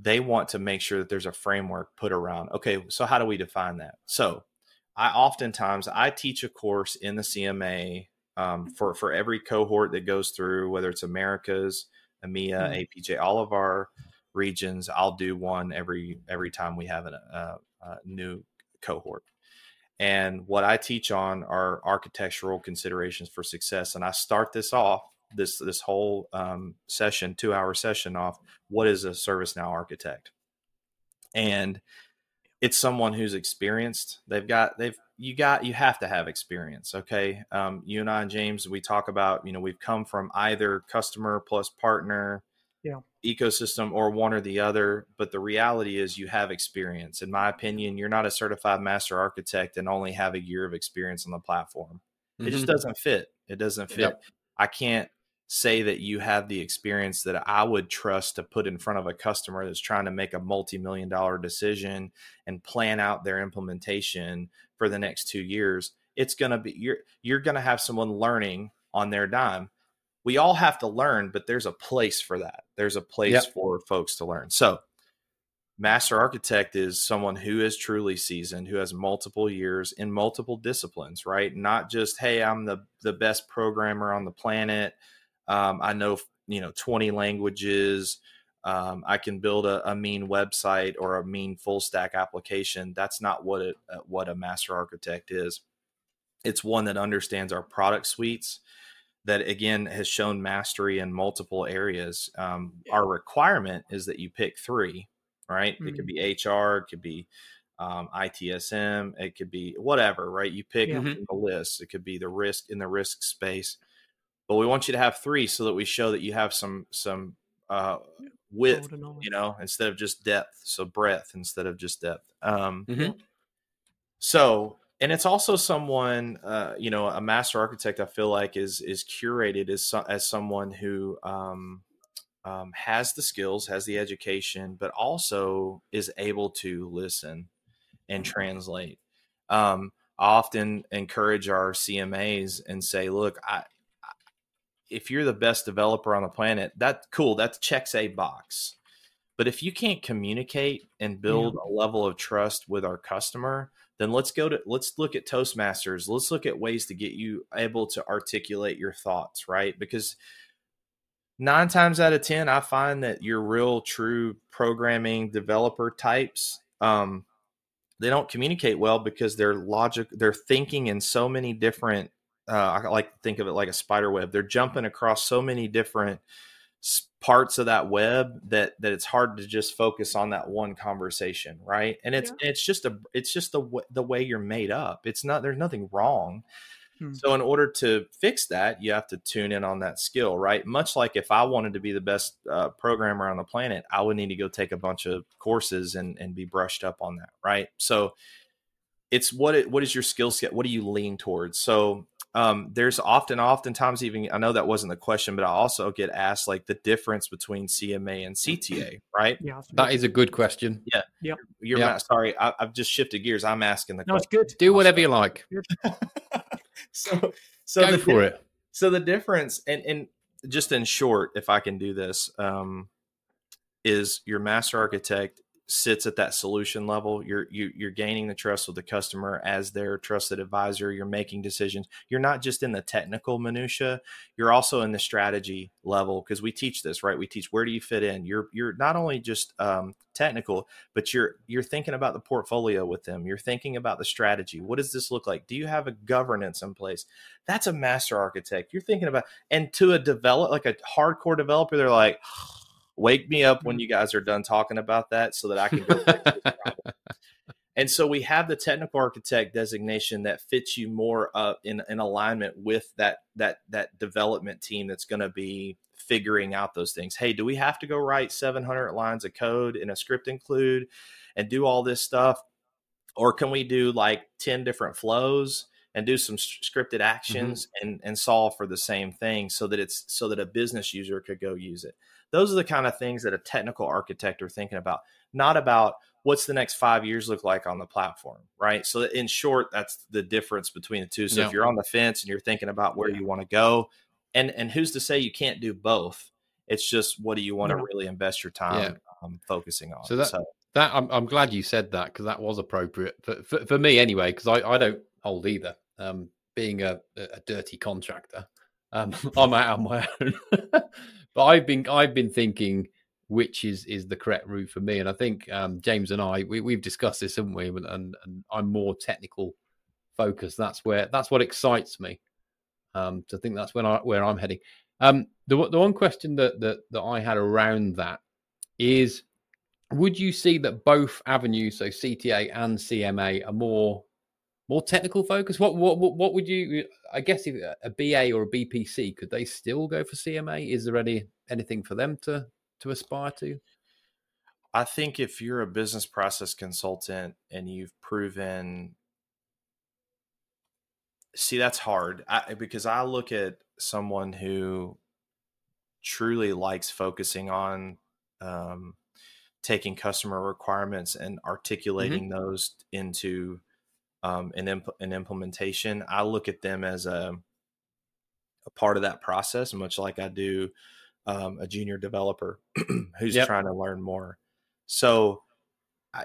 they want to make sure that there's a framework put around okay so how do we define that so i oftentimes i teach a course in the cma um, for for every cohort that goes through whether it's americas emea mm-hmm. apj all of our regions i'll do one every every time we have a, uh, uh, new cohort. And what I teach on are architectural considerations for success. And I start this off this this whole um, session, two hour session off. What is a ServiceNow architect? And it's someone who's experienced. They've got they've you got you have to have experience. Okay, um, you and I and James we talk about you know we've come from either customer plus partner yeah. ecosystem or one or the other. But the reality is, you have experience. In my opinion, you're not a certified master architect and only have a year of experience on the platform. It just Mhm. doesn't fit. It doesn't fit. Yep. I can't say that you have the experience that I would trust to put in front of a customer that's trying to make a multi-million dollar decision and plan out their implementation for the next 2 years. It's going to be you're you're going to have someone learning on their dime. We all have to learn, but there's a place for that. There's a place Yep. for folks to learn. So, master architect is someone who is truly seasoned who has multiple years in multiple disciplines right not just hey i'm the the best programmer on the planet um, i know you know 20 languages um, i can build a, a mean website or a mean full stack application that's not what it uh, what a master architect is it's one that understands our product suites that again has shown mastery in multiple areas um, our requirement is that you pick three right? It could be HR, it could be um, ITSM, it could be whatever, right? You pick Yeah. from the list. It could be the risk in the risk space, but we want you to have three so that we show that you have some some uh, width, you know, instead of just depth. So breadth instead of just depth. Um, Mhm. so, and it's also someone, uh, you know, a master architect. I feel like is is curated as so, as someone who um, um, has the skills, has the education, but also is able to listen and translate. Um, I often encourage our CMAs and say, "Look, I, I- if you're the best developer on the planet, that's cool. That checks a box." But if you can't communicate and build a level of trust with our customer, then let's go to let's look at Toastmasters. Let's look at ways to get you able to articulate your thoughts, right? Because nine times out of ten, I find that your real true programming developer types, um, they don't communicate well because they're logic, they're thinking in so many different. Uh, I like to think of it like a spider web. They're jumping across so many different parts of that web that that it's hard to just focus on that one conversation right? And it's it's just a it's just the w- the way you're made up. It's not there's nothing wrong. Hmm. so in order to fix that you have to tune in on that skill right? Much like if i wanted to be the best uh, programmer on the planet i would need to go take a bunch of courses and and be brushed up on that right? So it's what it what is your skill set? What do you lean towards? So um, there's often oftentimes even i know that wasn't the question but i also get asked like the difference between cma and cta right Yeah, That is a good question. you're Yeah. not sorry I, i've just shifted gears i'm asking the no, it's question good. Do whatever you like. so so Go the for it. so the difference and and just in short if i can do this um is your master architect sits at that solution level you're you, you're gaining the trust of the customer as their trusted advisor you're making decisions. You're not just in the technical minutia you're also in the strategy level because we teach this right? We teach where do you fit in? You're you're not only just um, technical but you're you're thinking about the portfolio with them. You're thinking about the strategy. What does this look like? Do you have a governance in place? That's a master architect. You're thinking about and to a develop like a hardcore developer they're like wake me up when mm-hmm. you guys are done talking about that so that i can go fix this problem. and so we have the technical architect designation that fits you more up in, in alignment with that that that development team that's going to be figuring out those things. Hey do we have to go write 700 lines of code in a script include and do all this stuff? Or can we do like 10 different flows and do some scripted mm-hmm. actions and and solve for the same thing so that it's so that a business user could go use it those are the kind of things that a technical architect are thinking about not about what's the next five years look like on the platform right so in short that's the difference between the two so Yeah. if you're on the fence and you're thinking about where you want to go and and who's to say you can't do both it's just what do you want to Yeah. really invest your time um, focusing on So that- That I'm, I'm glad you said that because that was appropriate for, for, for me anyway. Because I, I don't hold either. Um, being a, a dirty contractor, um, I'm out on my own. but I've been I've been thinking which is is the correct route for me, and I think um, James and I we, we've discussed this, haven't we? And, and, and I'm more technical focused. That's where that's what excites me. Um, to think that's when I where I'm heading. Um, the the one question that that that I had around that is would you see that both avenues, so CTA and CMA, are more more technical focus? What what what, what would you? I guess if a BA or a BPC could they still go for CMA? Is there any anything for them to to aspire to? I think if you're a business process consultant and you've proven see that's hard I, because I look at someone who truly likes focusing on um, taking customer requirements and Mm-hmm. articulating those into um, an, imp- an implementation. I look at them as a, a part of that process, much like I do um, a junior developer who's Yep. trying to learn more. So,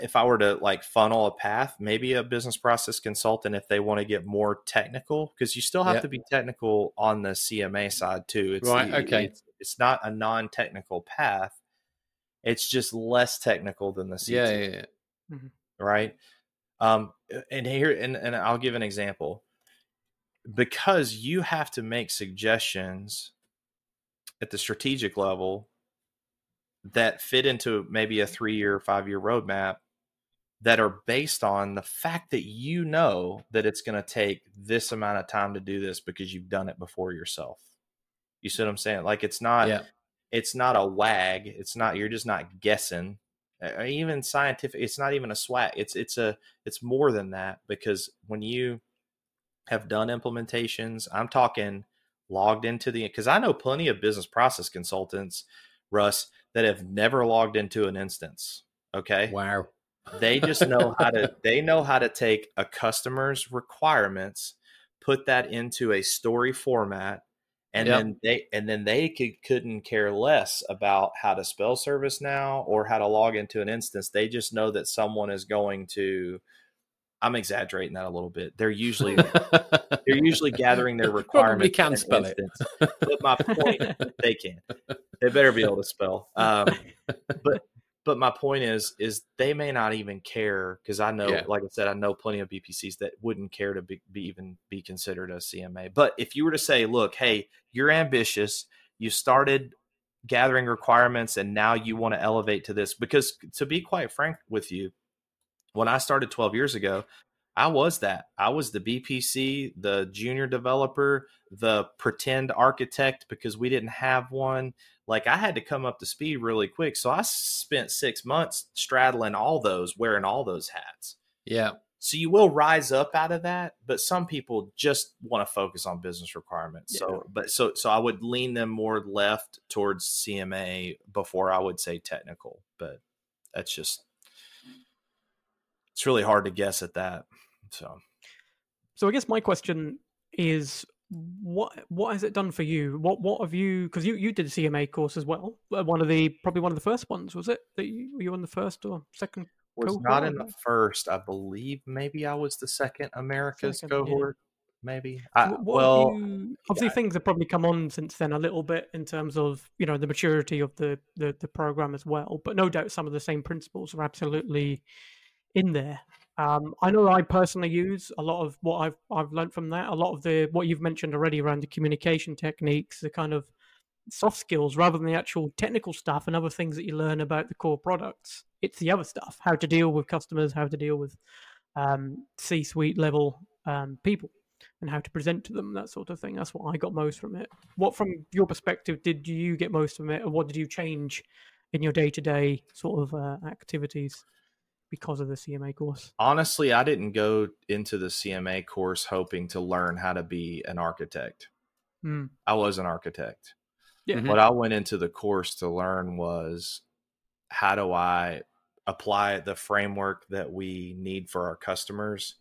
if I were to like funnel a path, maybe a business process consultant if they want to get more technical, because you still have Yep. to be technical on the CMA side too. It's Right, the- okay. It's, it's not a non-technical path. It's just less technical than the CT Yeah, yeah, yeah. right um and here and, and i'll give an example. Because you have to make suggestions at the strategic level that fit into maybe a three year five year roadmap that are based on the fact that you know that it's going to take this amount of time to do this because you've done it before yourself. You see what i'm saying? Like it's not yeah. it's not a wag. It's not you're just not guessing even scientific it's not even a swag it's it's a it's more than that because when you have done implementations i'm talking logged into the because i know plenty of business process consultants russ that have never logged into an instance okay Wow. they just know how to they know how to take a customer's requirements put that into a story format and Yep. then they and then they could, couldn't care less about how to spell service now or how to log into an instance. They just know that someone is going to i'm exaggerating that a little bit. They're usually they're usually gathering their Probably requirements can in an spell it. but my point they can. They better be able to spell. Um but but my point is is they may not even care because i know Yeah. like i said i know plenty of bpcs that wouldn't care to be, be even be considered a cma but if you were to say look hey you're ambitious you started gathering requirements and now you want to elevate to this because to be quite frank with you when i started 12 years ago i was that i was the bpc the junior developer the pretend architect because we didn't have one like I had to come up to speed really quick. So I spent six months straddling all those, wearing all those hats. yeah. So you will rise up out of that, but some people just want to focus on business requirements. So, but so so I would lean them more left towards CMA before I would say technical. But that's just it's really hard to guess at that. So So I guess my question is, what what has it done for you? What what have you? Because you you did a CMA course as well. Uh, One of the probably one of the first ones was it? That you were you on the first or second? was Cohort not in the first. I believe maybe I was the second America's Second, yeah. cohort. Maybe. I, what well, you- obviously things have probably come on since then a little bit in terms of you know the maturity of the, the the program as well. But no doubt some of the same principles are absolutely in there. Um, I know I personally use a lot of what I've I've learned from that. A lot of the what you've mentioned already around the communication techniques, the kind of soft skills rather than the actual technical stuff and other things that you learn about the core products. It's the other stuff: how to deal with customers, how to deal with um, C-suite level um, people, and how to present to them, that sort of thing. That's what I got most from it. What, from your perspective, did you get most from it, or what did you change in your day-to-day sort of uh, activities because of the CMA course? honestly, I didn't go into the CMA course hoping to learn how to be an architect. Hmm. I was an architect. Yeah. Mhm. What I went into the course to learn was how do I apply the framework that we need for our customers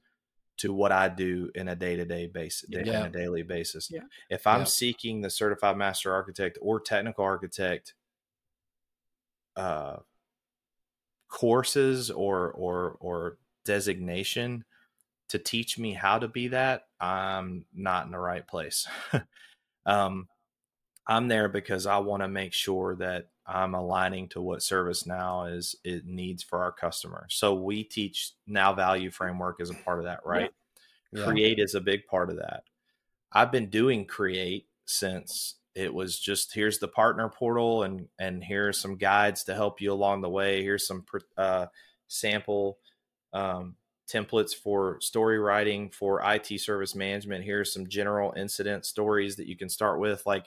to what I do in a day-to-day basis, Yeah. in a daily basis. Yeah. If I'm Yeah. seeking the certified master architect or technical architect uh, courses or or or designation to teach me how to be that, I'm not in the right place. um, I'm there because I want to make sure that I'm aligning to what ServiceNow is it needs for our customer. So we teach now value framework as a part of that, right? Yeah. Create is a big part of that. I've been doing create since it was just here's the partner portal and and here's some guides to help you along the way. Here's some uh, sample um, templates for story writing for IT service management. Here's some general incident stories that you can start with. Like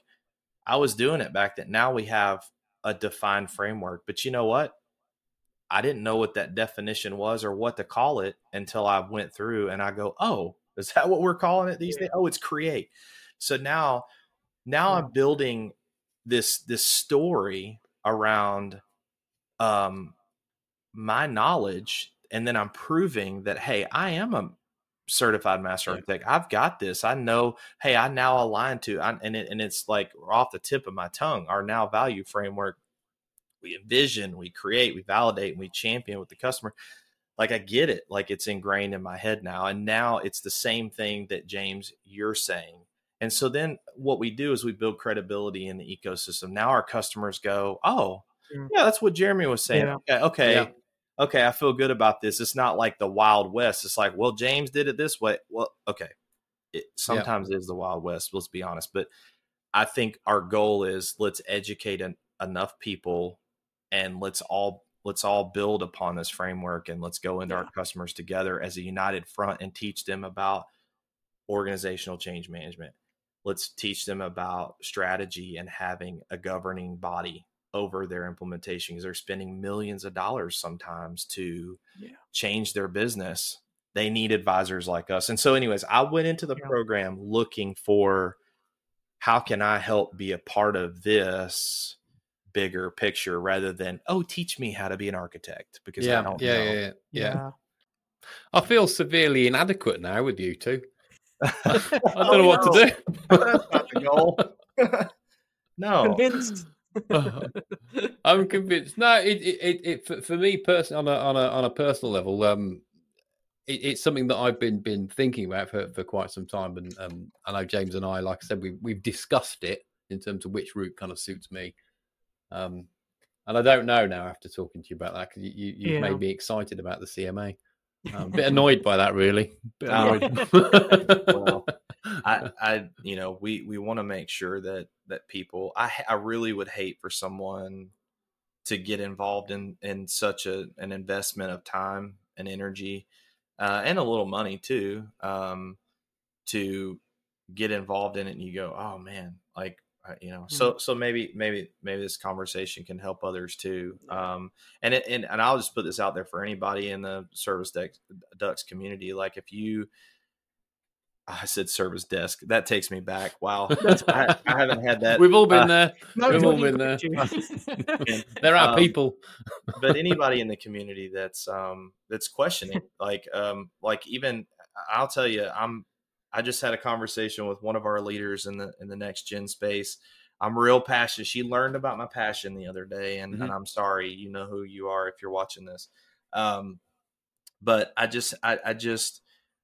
I was doing it back then. Now we have a defined framework. But you know what? I didn't know what that definition was or what to call it until I went through and I go, oh, is that what we're calling it these yeah. days? Oh, it's create. So now, now yeah. I'm building this this story around um my knowledge and then I'm proving that hey, I am a certified master architect. I've got this. I know. Hey, I now align to, I, and it, and it's like off the tip of my tongue. Our now value framework. We envision, we create, we validate, and we champion with the customer. Like I get it. Like it's ingrained in my head now, and now it's the same thing that James you're saying. And so then what we do is we build credibility in the ecosystem. Now our customers go, oh, yeah, that's what Jeremy was saying. Yeah. Okay, okay. Yeah okay, I feel good about this. It's not like the Wild West. It's like, well, James did it this way. Well, okay. It sometimes yeah. is the Wild West, let's be honest. But I think our goal is let's educate en- enough people and let's all let's all build upon this framework and let's go into our customers together as a united front and teach them about organizational change management. Let's teach them about strategy and having a governing body over their implementation because they're spending millions of dollars sometimes to yeah. change their business. They need advisors like us. And so, anyways, I went into the yeah. program looking for how can I help be a part of this bigger picture rather than, oh, teach me how to be an architect because yeah, I don't yeah, know. Yeah, yeah, yeah. I feel severely inadequate now with you two. I don't oh, know what no. to do. That's not the goal. no. Convinced. I'm convinced. No, it, it, it, for, for me personally, on a on a on a personal level, um, it, it's something that I've been been thinking about for, for quite some time, and um, I know James and I, like I said, we we've discussed it in terms of which route kind of suits me. Um, and I don't know now after talking to you about that because you, you you've yeah. made me excited about the CMA. I'm a bit annoyed by that, really. Bit annoyed. well, I, I, you know, we we want to make sure that that people. I I really would hate for someone to get involved in in such a an investment of time and energy, uh, and a little money too, um, to get involved in it, and you go, oh man, like uh, you know so mm-hmm. so maybe maybe maybe this conversation can help others too um and it, and, and i'll just put this out there for anybody in the service desk ducks community like if you I said service desk. That takes me back. Wow, I, I, haven't had that. We've all been uh, there. No, We've all been there. there are um, people, but anybody in the community that's um that's questioning, like um like even I'll tell you, I'm I just had a conversation with one of our leaders in the in the next gen space. I'm real passionate. She learned about my passion the other day, and, mm-hmm. and I'm sorry, you know who you are if you're watching this. Um, but I just I, I just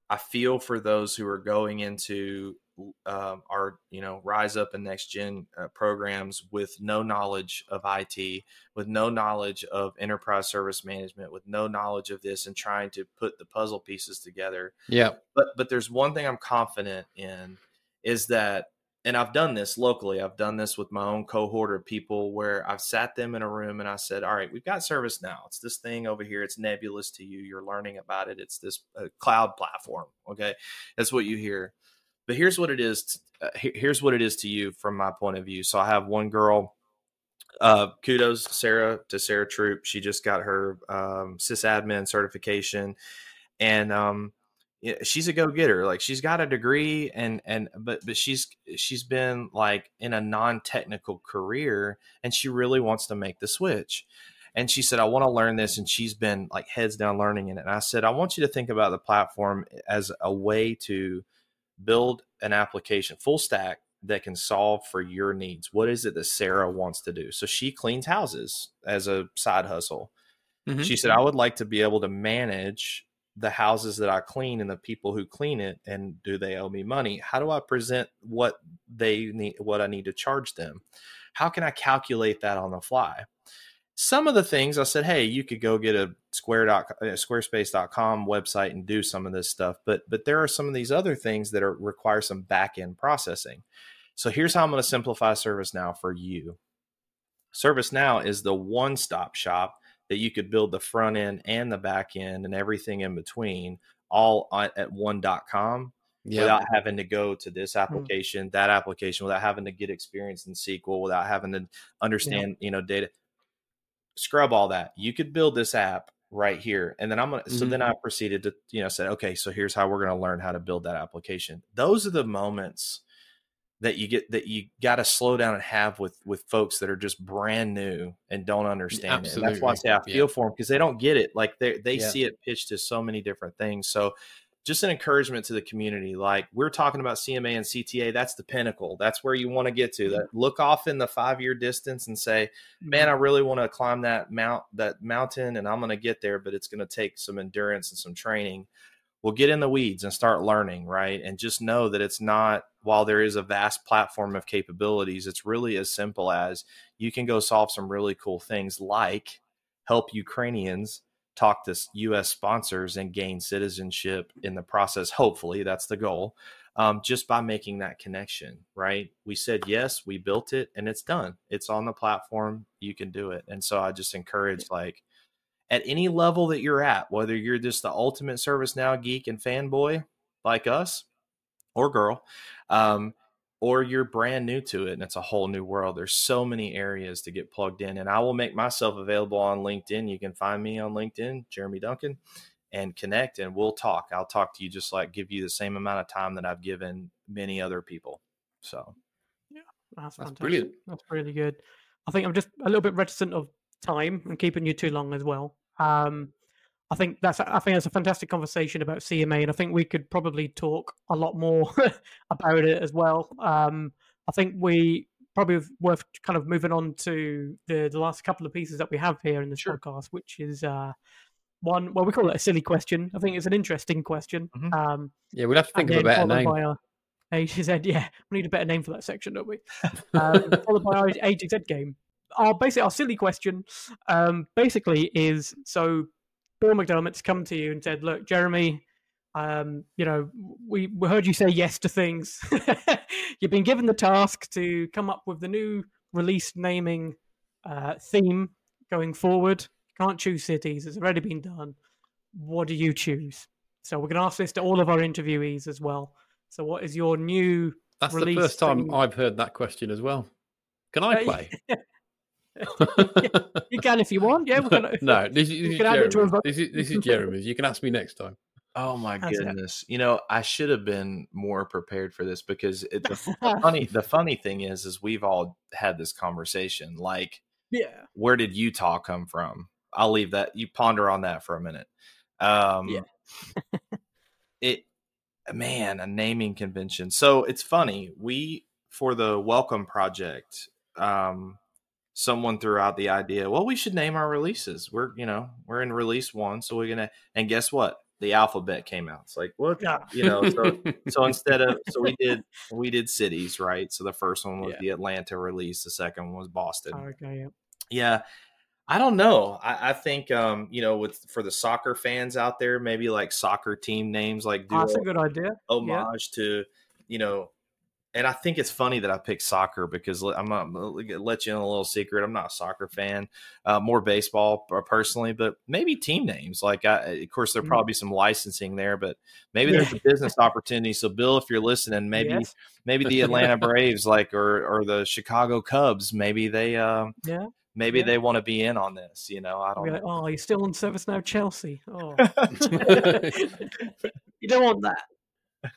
I feel for those who are going into um, our you know rise up and next gen uh, programs with no knowledge of IT, with no knowledge of enterprise service management, with no knowledge of this, and trying to put the puzzle pieces together. Yeah. But but there's one thing I'm confident in is that and I've done this locally. I've done this with my own cohort of people where I've sat them in a room and I said, "All right, we've got service now. It's this thing over here. It's nebulous to you. You're learning about it. It's this uh, cloud platform. Okay, that's what you hear. But here's what it is. To, uh, here's what it is to you from my point of view. So I have one girl. Uh, kudos, Sarah, to Sarah Troop. She just got her um, sysadmin certification, and um, she's a go-getter like she's got a degree and and but but she's she's been like in a non-technical career and she really wants to make the switch and she said i want to learn this and she's been like heads down learning in it and i said i want you to think about the platform as a way to build an application full stack that can solve for your needs what is it that sarah wants to do so she cleans houses as a side hustle mm-hmm. she said i would like to be able to manage the houses that I clean and the people who clean it and do they owe me money? How do I present what they need what I need to charge them? How can I calculate that on the fly? Some of the things I said, hey, you could go get a square dot, squarespace.com website and do some of this stuff, but but there are some of these other things that are require some back end processing. So here's how I'm going to simplify ServiceNow for you. ServiceNow is the one stop shop that you could build the front end and the back end and everything in between all at one.com Yeah. without having to go to this hmm. application, that application, without having to get experience in SQL, without having to understand, you know, data. Scrub all that. You could build this app right here. And then I'm gonna so then mm-hmm. I proceeded to, you know, said, okay, so here's how we're gonna learn how to build that application. Those are the moments that you get that you got to slow down and have with with folks that are just brand new and don't understand it. And that's why I say I Absolutely. feel for them because they don't get it. Like they they Yeah. see it pitched as so many different things. So just an encouragement to the community. Like we're talking about CMA and CTA, that's the pinnacle. That's where you want to get to. That look off in the five year distance and say, man, mm-hmm. I really want to climb that mount that mountain and I'm going to get there, but it's going to take some endurance and some training. We'll get in the weeds and start learning, right? And just know that it's not while there is a vast platform of capabilities, it's really as simple as you can go solve some really cool things like help Ukrainians talk to US sponsors and gain citizenship in the process. Hopefully, that's the goal. Um, just by making that connection, right? We said yes, we built it, and it's done. It's on the platform. You can do it. And so I just encourage, like, at any level that you're at, whether you're just the ultimate ServiceNow geek and fanboy like us or girl, um, or you're brand new to it and it's a whole new world. There's so many areas to get plugged in, and I will make myself available on LinkedIn. You can find me on LinkedIn, Jeremy Duncan, and connect, and we'll talk. I'll talk to you just like give you the same amount of time that I've given many other people. So That's, That's brilliant. That's really good. I think I'm just a little bit reticent of time and keeping you too long as well. Um, I think that's I think that's a fantastic conversation about CMA, and I think we could probably talk a lot more about it as well. Um, I think we probably worth kind of moving on to the the last couple of pieces that we have here in the Sure. podcast, which is uh, one. Well, we call it a silly question. I think it's an interesting question. Mhm. Um, Yeah, we'd have to think of a better name. by our A to Z. Yeah, we need a better name for that section, don't we? um, followed by our A to Z game. Our basically our silly question, um, basically is so. Bill McDermott's come to you and said, "Look, Jeremy, um, you know, we, we heard you say yes to things. You've been given the task to come up with the new release naming uh, theme going forward. Can't choose cities; it's already been done. What do you choose?" So we're going to ask this to all of our interviewees as well. So, what is your new That's the first time thing. I've heard that question as well. Can I Uh, play? You can if you want. Yeah, we're gonna. no, this, is- this is can add it to a Jeremy's. This is, this is Jeremy's. You can ask me next time. Oh my How's that? goodness! You know, I should have been more prepared for this because it, the, the funny the funny thing is, is we've all had this conversation. Like, Yeah. where did Utah come from? I'll leave that. You ponder on that for a minute. Um, Yeah. it, man, a naming convention. So it's funny. We for the Welcome Project. Um, someone threw out the idea. Well, we should name our releases. We're you know we're in release one, so we're gonna. And guess what? The alphabet came out. It's like what Yeah. you know. So so instead of so we did we did cities right. So the first one was Yeah. the Atlanta release. The second one was Boston. Okay. Yeah. Yeah. I don't know. I, I think um, you know, with for the soccer fans out there, maybe like soccer team names like do Oh, that's a a good idea. homage to, you know, and I think it's funny that I picked soccer because I'm not let you in a little secret. I'm not a soccer fan, uh, more baseball personally, but maybe team names. Like, I, of course, there'll Mhm. probably be some licensing there, but maybe there's a business opportunity. So, Bill, if you're listening, maybe Yes. maybe the Atlanta Braves, like, or or the Chicago Cubs, maybe they um, Yeah. maybe Yeah. they want to be in on this. You know, I don't Be like, know. oh, you're still on service now, Chelsea. Oh, you don't want that.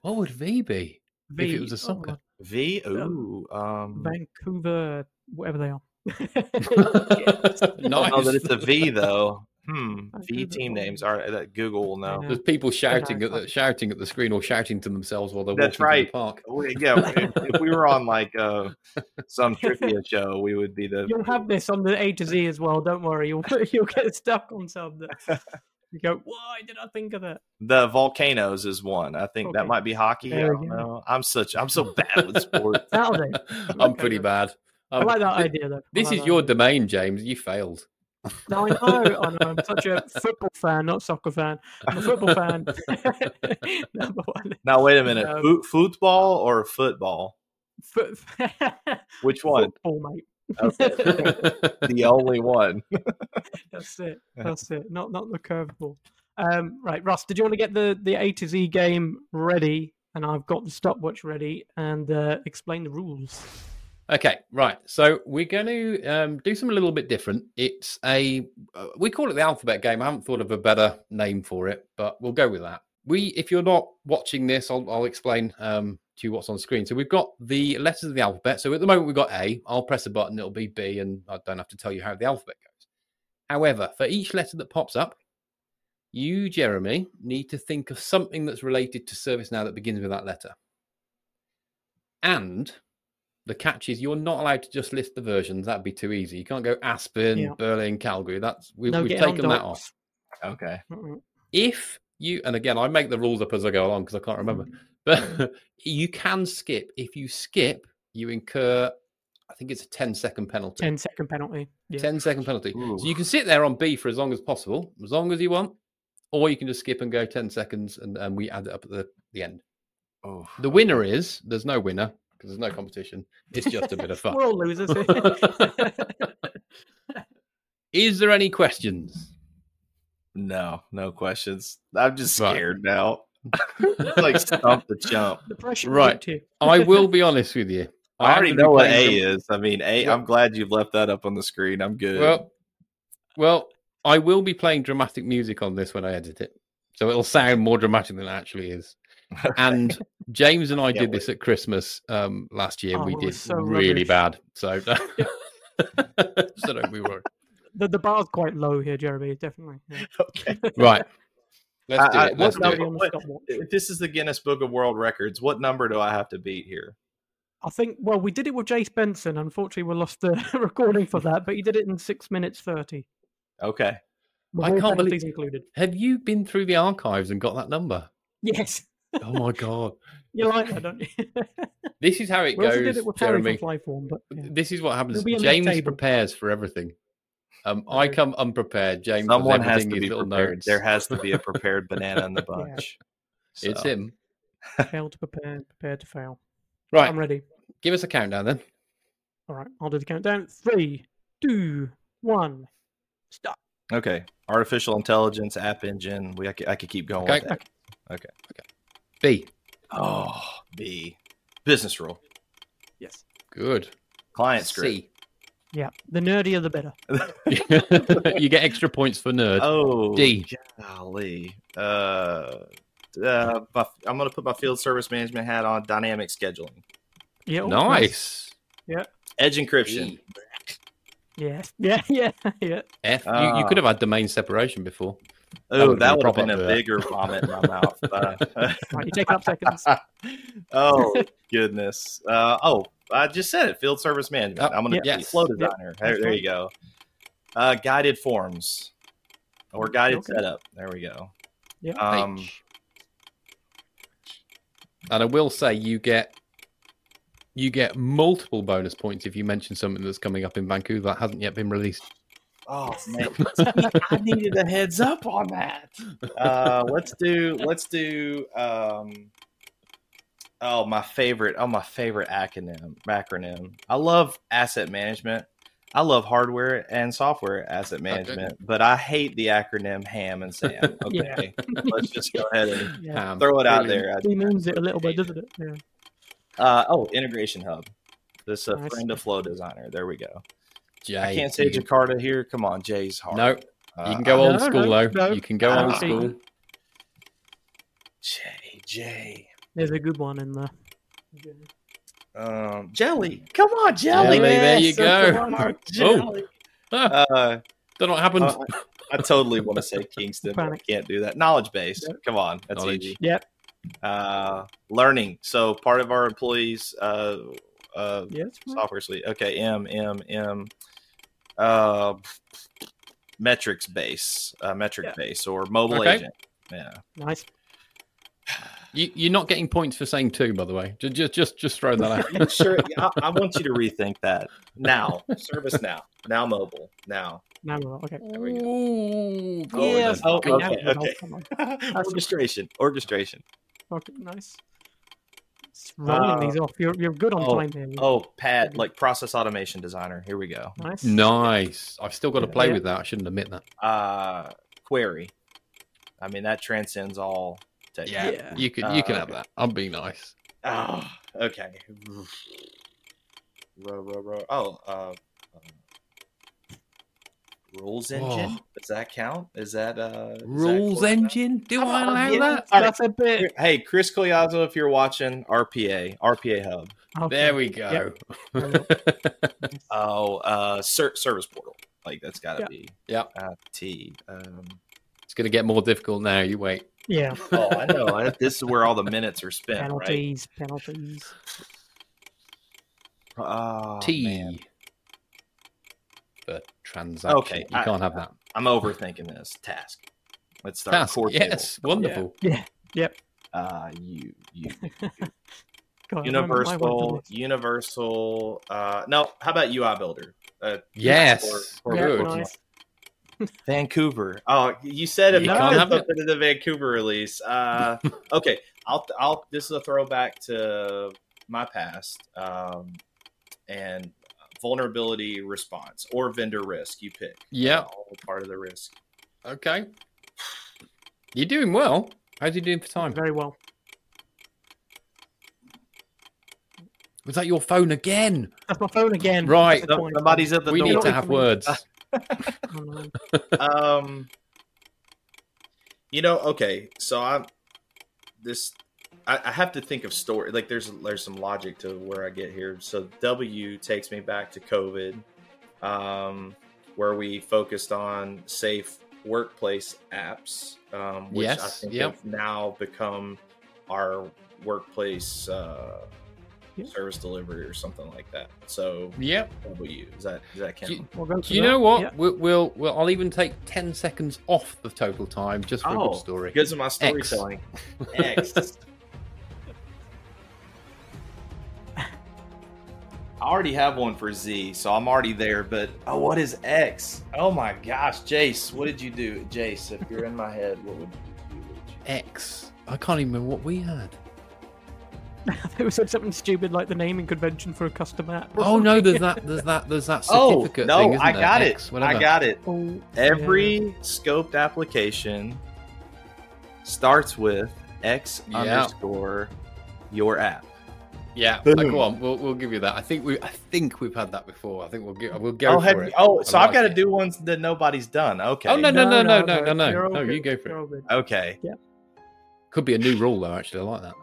what would V be if it V- was a oh, soccer? V. Ooh, um, Vancouver, whatever they are. nice. I don't know that it's a V though. Hmm. I V Google team names are that Google will know. There's people shouting at the shouting at the screen or shouting to themselves while they're That's walking right. the park. We- Yeah, if, if we were on like uh, some trivia show, we would be the. You'll have this on the A to Z as well. Don't worry. You'll you'll get stuck on some that you go. Why did I think of that? The volcanoes is one. I think that might be hockey. I don't know. I'm such. I'm so bad with sports. I'm Okay, pretty good. bad. I Um, like that idea though. I This like is your idea. domain, James. You failed. No, I know. I know. I'm such a football fan, not soccer fan. I'm a football fan. Number one. Now wait a minute. Um, Fo- football or football? Foot- Which one? Football, mate. Okay. the only one. That's it. That's it. Not not the curveball. Um, right, Russ. Did you want to get the the A to Z game ready and I've got the stopwatch ready and uh, explain the rules. Okay, right. So we're going to um, do something a little bit different. It's a uh, we call it the alphabet game. I haven't thought of a better name for it, but we'll go with that. We, if you're not watching this, I'll, I'll explain um, to you what's on screen. So we've got the letters of the alphabet. So at the moment we've got A. I'll press a button, it'll be B, and I don't have to tell you how the alphabet goes. However, for each letter that pops up, you, Jeremy, need to think of something that's related to ServiceNow that begins with that letter. And the catch is you're not allowed to just list the versions. That'd be too easy. You can't go Aspen, Yeah. Berlin, Calgary. That's we, No we've getting taken that off. Okay. If you and again, I make the rules up as I go along because I can't remember. Mm. But you can skip. If you skip, you incur. I think it's a 10 second penalty. 10 second penalty. Yeah. 10 second penalty. Ooh. So you can sit there on B for as long as possible, as long as you want, or you can just skip and go 10 seconds and, and we add it up at the, the end. Oh, The winner is there's no winner because there's no competition. It's just a bit of fun. We're all losers. Is there any questions? No, no questions. I'm just Right. scared now. Like stump the jump. the pressure Right. right. I will be honest with you. I am already know what A playing some- is. I mean, A. Yeah. I'm glad you've left that up on the screen. I'm good. Well, well, I will be playing dramatic music on this when I edit it, so it'll sound more dramatic than it actually is. And James and I Yeah, did this at Christmas um, last year. Oh, we did was so really rubbish. bad. So, so don't be worried. The, the bar's quite low here, Jeremy, definitely. Yeah. okay. Right. Let's do I- I- it. Let's do it. what- If this is the Guinness Book of World Records, what number do I have to beat here? I think, well, we did it with Jace Benson. Unfortunately, we lost the recording for that, but he did it in six minutes 30. Okay. With I can't believe- penalties included. Have you been through the archives and got that number? Yes. Oh my god! You like that, don't you? This is how it we also did goes, it with Jeremy. from Flyform, but yeah. This is what happens. There'll be a mid James prepares for everything. Um, I come unprepared. James, Someone has to be prepared. notes. There has to be a prepared banana in the Yeah. bunch. It's him. fail to prepare, prepare to fail. Right. I'm ready. Give us a countdown then. All right, I'll do the countdown. Three, two, one, stop. Okay. Artificial intelligence, app engine. We I could, I could keep going Okay. with that. B. Oh, B. Business rule. Yes. Good. Client script. C. Yeah, the nerdier the better. you get extra points for nerd. Oh, D. Golly. Uh, uh, my, I'm going to put my field service management hat on. Dynamic scheduling. Yeah. oh, nice. Edge encryption. E. Yes. Yeah. Yeah. Yeah. F. you, you Ah. could have had domain separation before. Oh, would that a would have proper been a up bigger vomit in my mouth. Uh, Right, you take up seconds. oh goodness. Uh, oh, I just said it. Field service management. Oh, I'm going to be flow Yep. There, there you go. Uh, guided forms or guided Okay. setup. There we go. Yeah. Um, And I will say you get you get multiple bonus points if you mention something that's coming up in Vancouver that hasn't yet been released. Oh man, I needed a heads up on that. Uh, let's do let's do um, oh my favorite oh my favorite acronym acronym. I love asset management. I love hardware and software asset management, but I hate the acronym HAM and SAM. Yeah. Okay, let's just go ahead and Yeah. Throw it out there. He moons it a little bit, doesn't it? Yeah. Uh, oh, integration hub. This is a Nice. friend of Flow Designer. There we go. Jay, I can't say you Jakarta here. Come on, Jay's hard. No, Uh, you can go no, old school no, though. no. You can go old school. Jay, Jay. There's a good one in there. Um, jelly. Come on, jelly. Jelly, there you Yes, go. the. Come on, Oh. jelly. Uh, don't know what happened. uh, I totally want to say Kingston, but I can't do that. Knowledge base. Yep. Come on, that's Knowledge. easy. Yep. Uh, learning. So part of our employees, uh, uh, Yes. software suite. Okay, M M M. Uh, metrics base, uh, metric Yeah. base, or mobile Okay. agent. Yeah. Nice. You, you're not getting points for saying two, by the way. Just just just, just throwing that out. You sure? I, I want you to rethink that now. Service now. Now mobile. Now. Now we're okay. There we go. Ooh, Oh, yes. oh, okay. now okay, we're- okay. come on. orchestration. Orchestration. Okay. Nice. It's rolling Uh, these off. You're you're good on oh, time here. Oh, pad like process automation designer. Here we go. Nice. Nice. I've still got to play Yeah. with that. I shouldn't admit that. Uh, query. I mean that transcends all Take. Yeah, Yeah. you can you can Uh, have that. I'm being nice. Oh, okay. Row, row, row. Oh, uh, uh, rules engine. Oh. Does that count? Is that uh is that Rules close enough? engine? Do Come I on, allow yeah. that? All right. That's a bit. Hey, Chris Collazo, if you're watching, RPA, RPA Hub. Okay. There we go. Oh, uh, ser- service portal. Like that's got to Yeah. be. Yeah. Uh, T. Um, it's going to get more difficult now. You wait. Yeah. oh, I know. This is where all the minutes are spent, right? Penalties. Penalties. Oh, T man. for transaction. Okay, you I- can't have that. I'm overthinking this task. Let's start. Task. core Yes, table. wonderful. Yeah. Yep. Uh, you, you, God, I remember my one for universal, universal. Uh, no, how about UI Builder? Uh, Yes. or- or Yeah, nice. Vancouver. Oh, you said it. You You can't something to the Vancouver release. Uh, okay, I'll, I'll. This is a throwback to my past, um, and vulnerability response or vendor risk. You pick. Yeah. all part of the risk. Okay. You're doing well. How's you doing for time? Very well. Was that your phone again? That's my phone again. Right. That's the point. Somebody's at the we door. need to have words. Um you know okay so i'm this I, I have to think of story like there's there's some logic to where i get here so w takes me back to covid um where we focused on safe workplace apps um which i think yep. have now become our workplace uh Yeah. service delivery or something like that so Yep. w is that is that count Do you- We'll Do you that. know what? Yeah. We'll, we'll, we'll, I'll even take 10 seconds off the total time just for a Oh, good story. because of my storytelling X. I already have one for Z, so I'm already there. But oh, what is X? Oh my gosh, Jace, what did you do, Jace? If you're in my head, what would you do? X. I can't even remember what we had. it was something stupid like the naming convention for a custom app. or Oh no, there's that. There's that. There's that Oh certificate no, thing. Isn't I there? got it. I got it. Oh, Every scoped application starts with X Yeah. underscore your app. Yeah. Boom. uh, go on. We'll, we'll give you that. I think we. I think we've had that before. I think we'll give. We'll go oh, for have it. you- oh, so I I've got to do ones that nobody's done. Okay. Oh no no no no no no no you're all no! You go for it. Okay. Yeah. Could be a new rule though. Actually, I like that.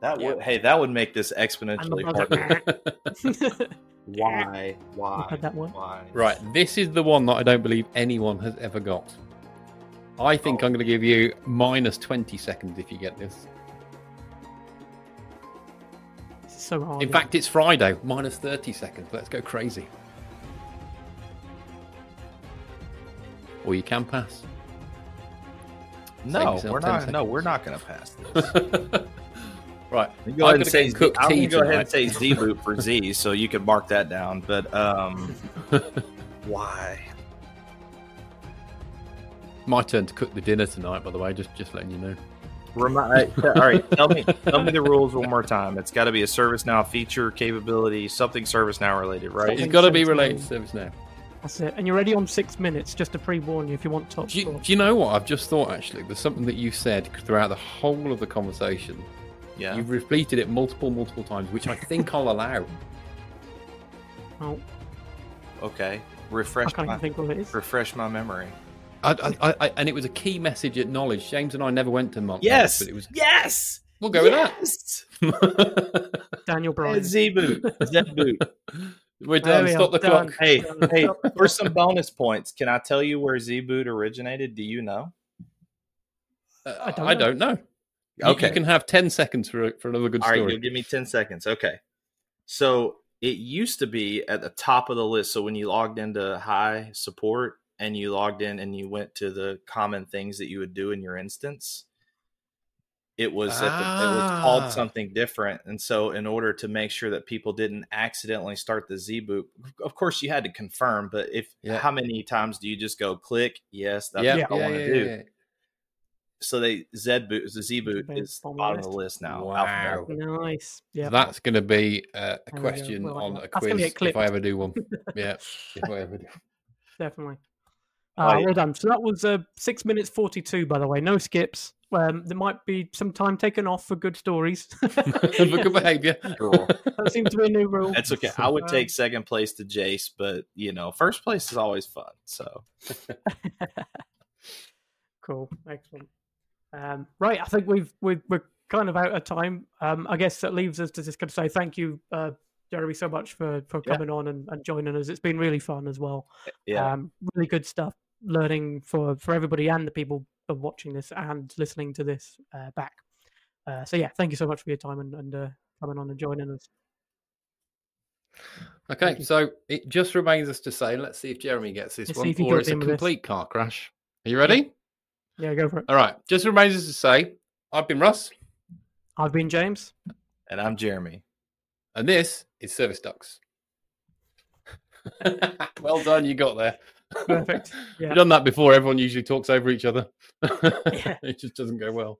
That Yeah. would hey, that would make this exponentially harder. Why? Why? that one. Why? Right, this is the one that I don't believe anyone has ever got. I think Oh. I'm going to give you minus 20 seconds if you get this. This is so hard. In fact, it's Friday, minus 30 seconds. Let's go crazy. Or you can pass. No, we're not. No, we're not going to pass this. right. You go I'm ahead and gonna say. get cooked I'm going to go ahead and say Z boot for Z, so you can mark that down. But um, why? My turn to cook the dinner tonight, by the way, just just letting you know. Remind, all right, tell me, tell me the rules one more time. It's got to be a ServiceNow feature, capability, something ServiceNow related, right? It's got to be related to service now. That's it. And you're ready on six minutes, just to pre-warn you if you want top Do you, score. do you know what? I've just thought actually, there's something that you said throughout the whole of the conversation. Yeah. You've repeated it multiple, multiple times, which I think I'll allow. Oh, Okay. Refresh. I Refresh can't my even think what it is. refresh my memory. I, I, I, and it was a key message at Knowledge. James and I never went to Mont. Yes. but it was. Yes. We'll go yes. with that. Daniel Bryan. Z boot. Z boot. We're There done. we Stop the done. clock. Hey, Done. hey, for some bonus points, can I tell you where Z boot originated? Do you know? Uh, I don't I don't know. Okay. You can have 10 seconds for, for another good All right, story. you'll give me 10 seconds. Okay. So it used to be at the top of the list. So when you logged into HI support and you logged in and you went to the common things that you would do in your instance, it was at the, it was Ah. called something different. And so in order to make sure that people didn't accidentally start the Z boot, of course you had to confirm, but if Yeah. how many times do you just go click, yes, that's yeah, what I yeah, want to yeah, do. Yeah. So they Z boot the Z boot is of the bottom of the list. list now. Wow. Nice. Yeah. That's going to be uh, a There we go. question Well, on a gonna quiz if. I ever do one. yeah, if I ever do. Definitely. Uh, Oh, yeah. Well done. So that was uh, six minutes forty-two, by the way. No skips. Um, there might be some time taken off for good stories. For good behaviour. Cool. that seems to be a new rule. That's okay. I would take second place to Jace, but you know, first place is always fun. So Cool, excellent. Um, right, I think we've we've we're kind of out of time. Um, I guess that leaves us to just kind of say thank you, uh, Jeremy, so much for for Yeah. coming on and, and joining us. It's been really fun as well. yeah, Um, really good stuff. Learning for for everybody and the people are watching this and listening to this uh, back. Uh, so yeah, thank you so much for your time and, and uh, coming on and joining us. Okay, so it just remains us to say, let's see if Jeremy gets this Let's one, or goes it's a in with this. complete car crash. Are you ready? Yeah, go for it. All right, just remains us to say, I've been Russ, I've been James. and I'm Jeremy. and this is Service Ducks. well done, you got there. Perfect. Yeah. We've done that before. Everyone usually talks over each other. Yeah. it just doesn't go well.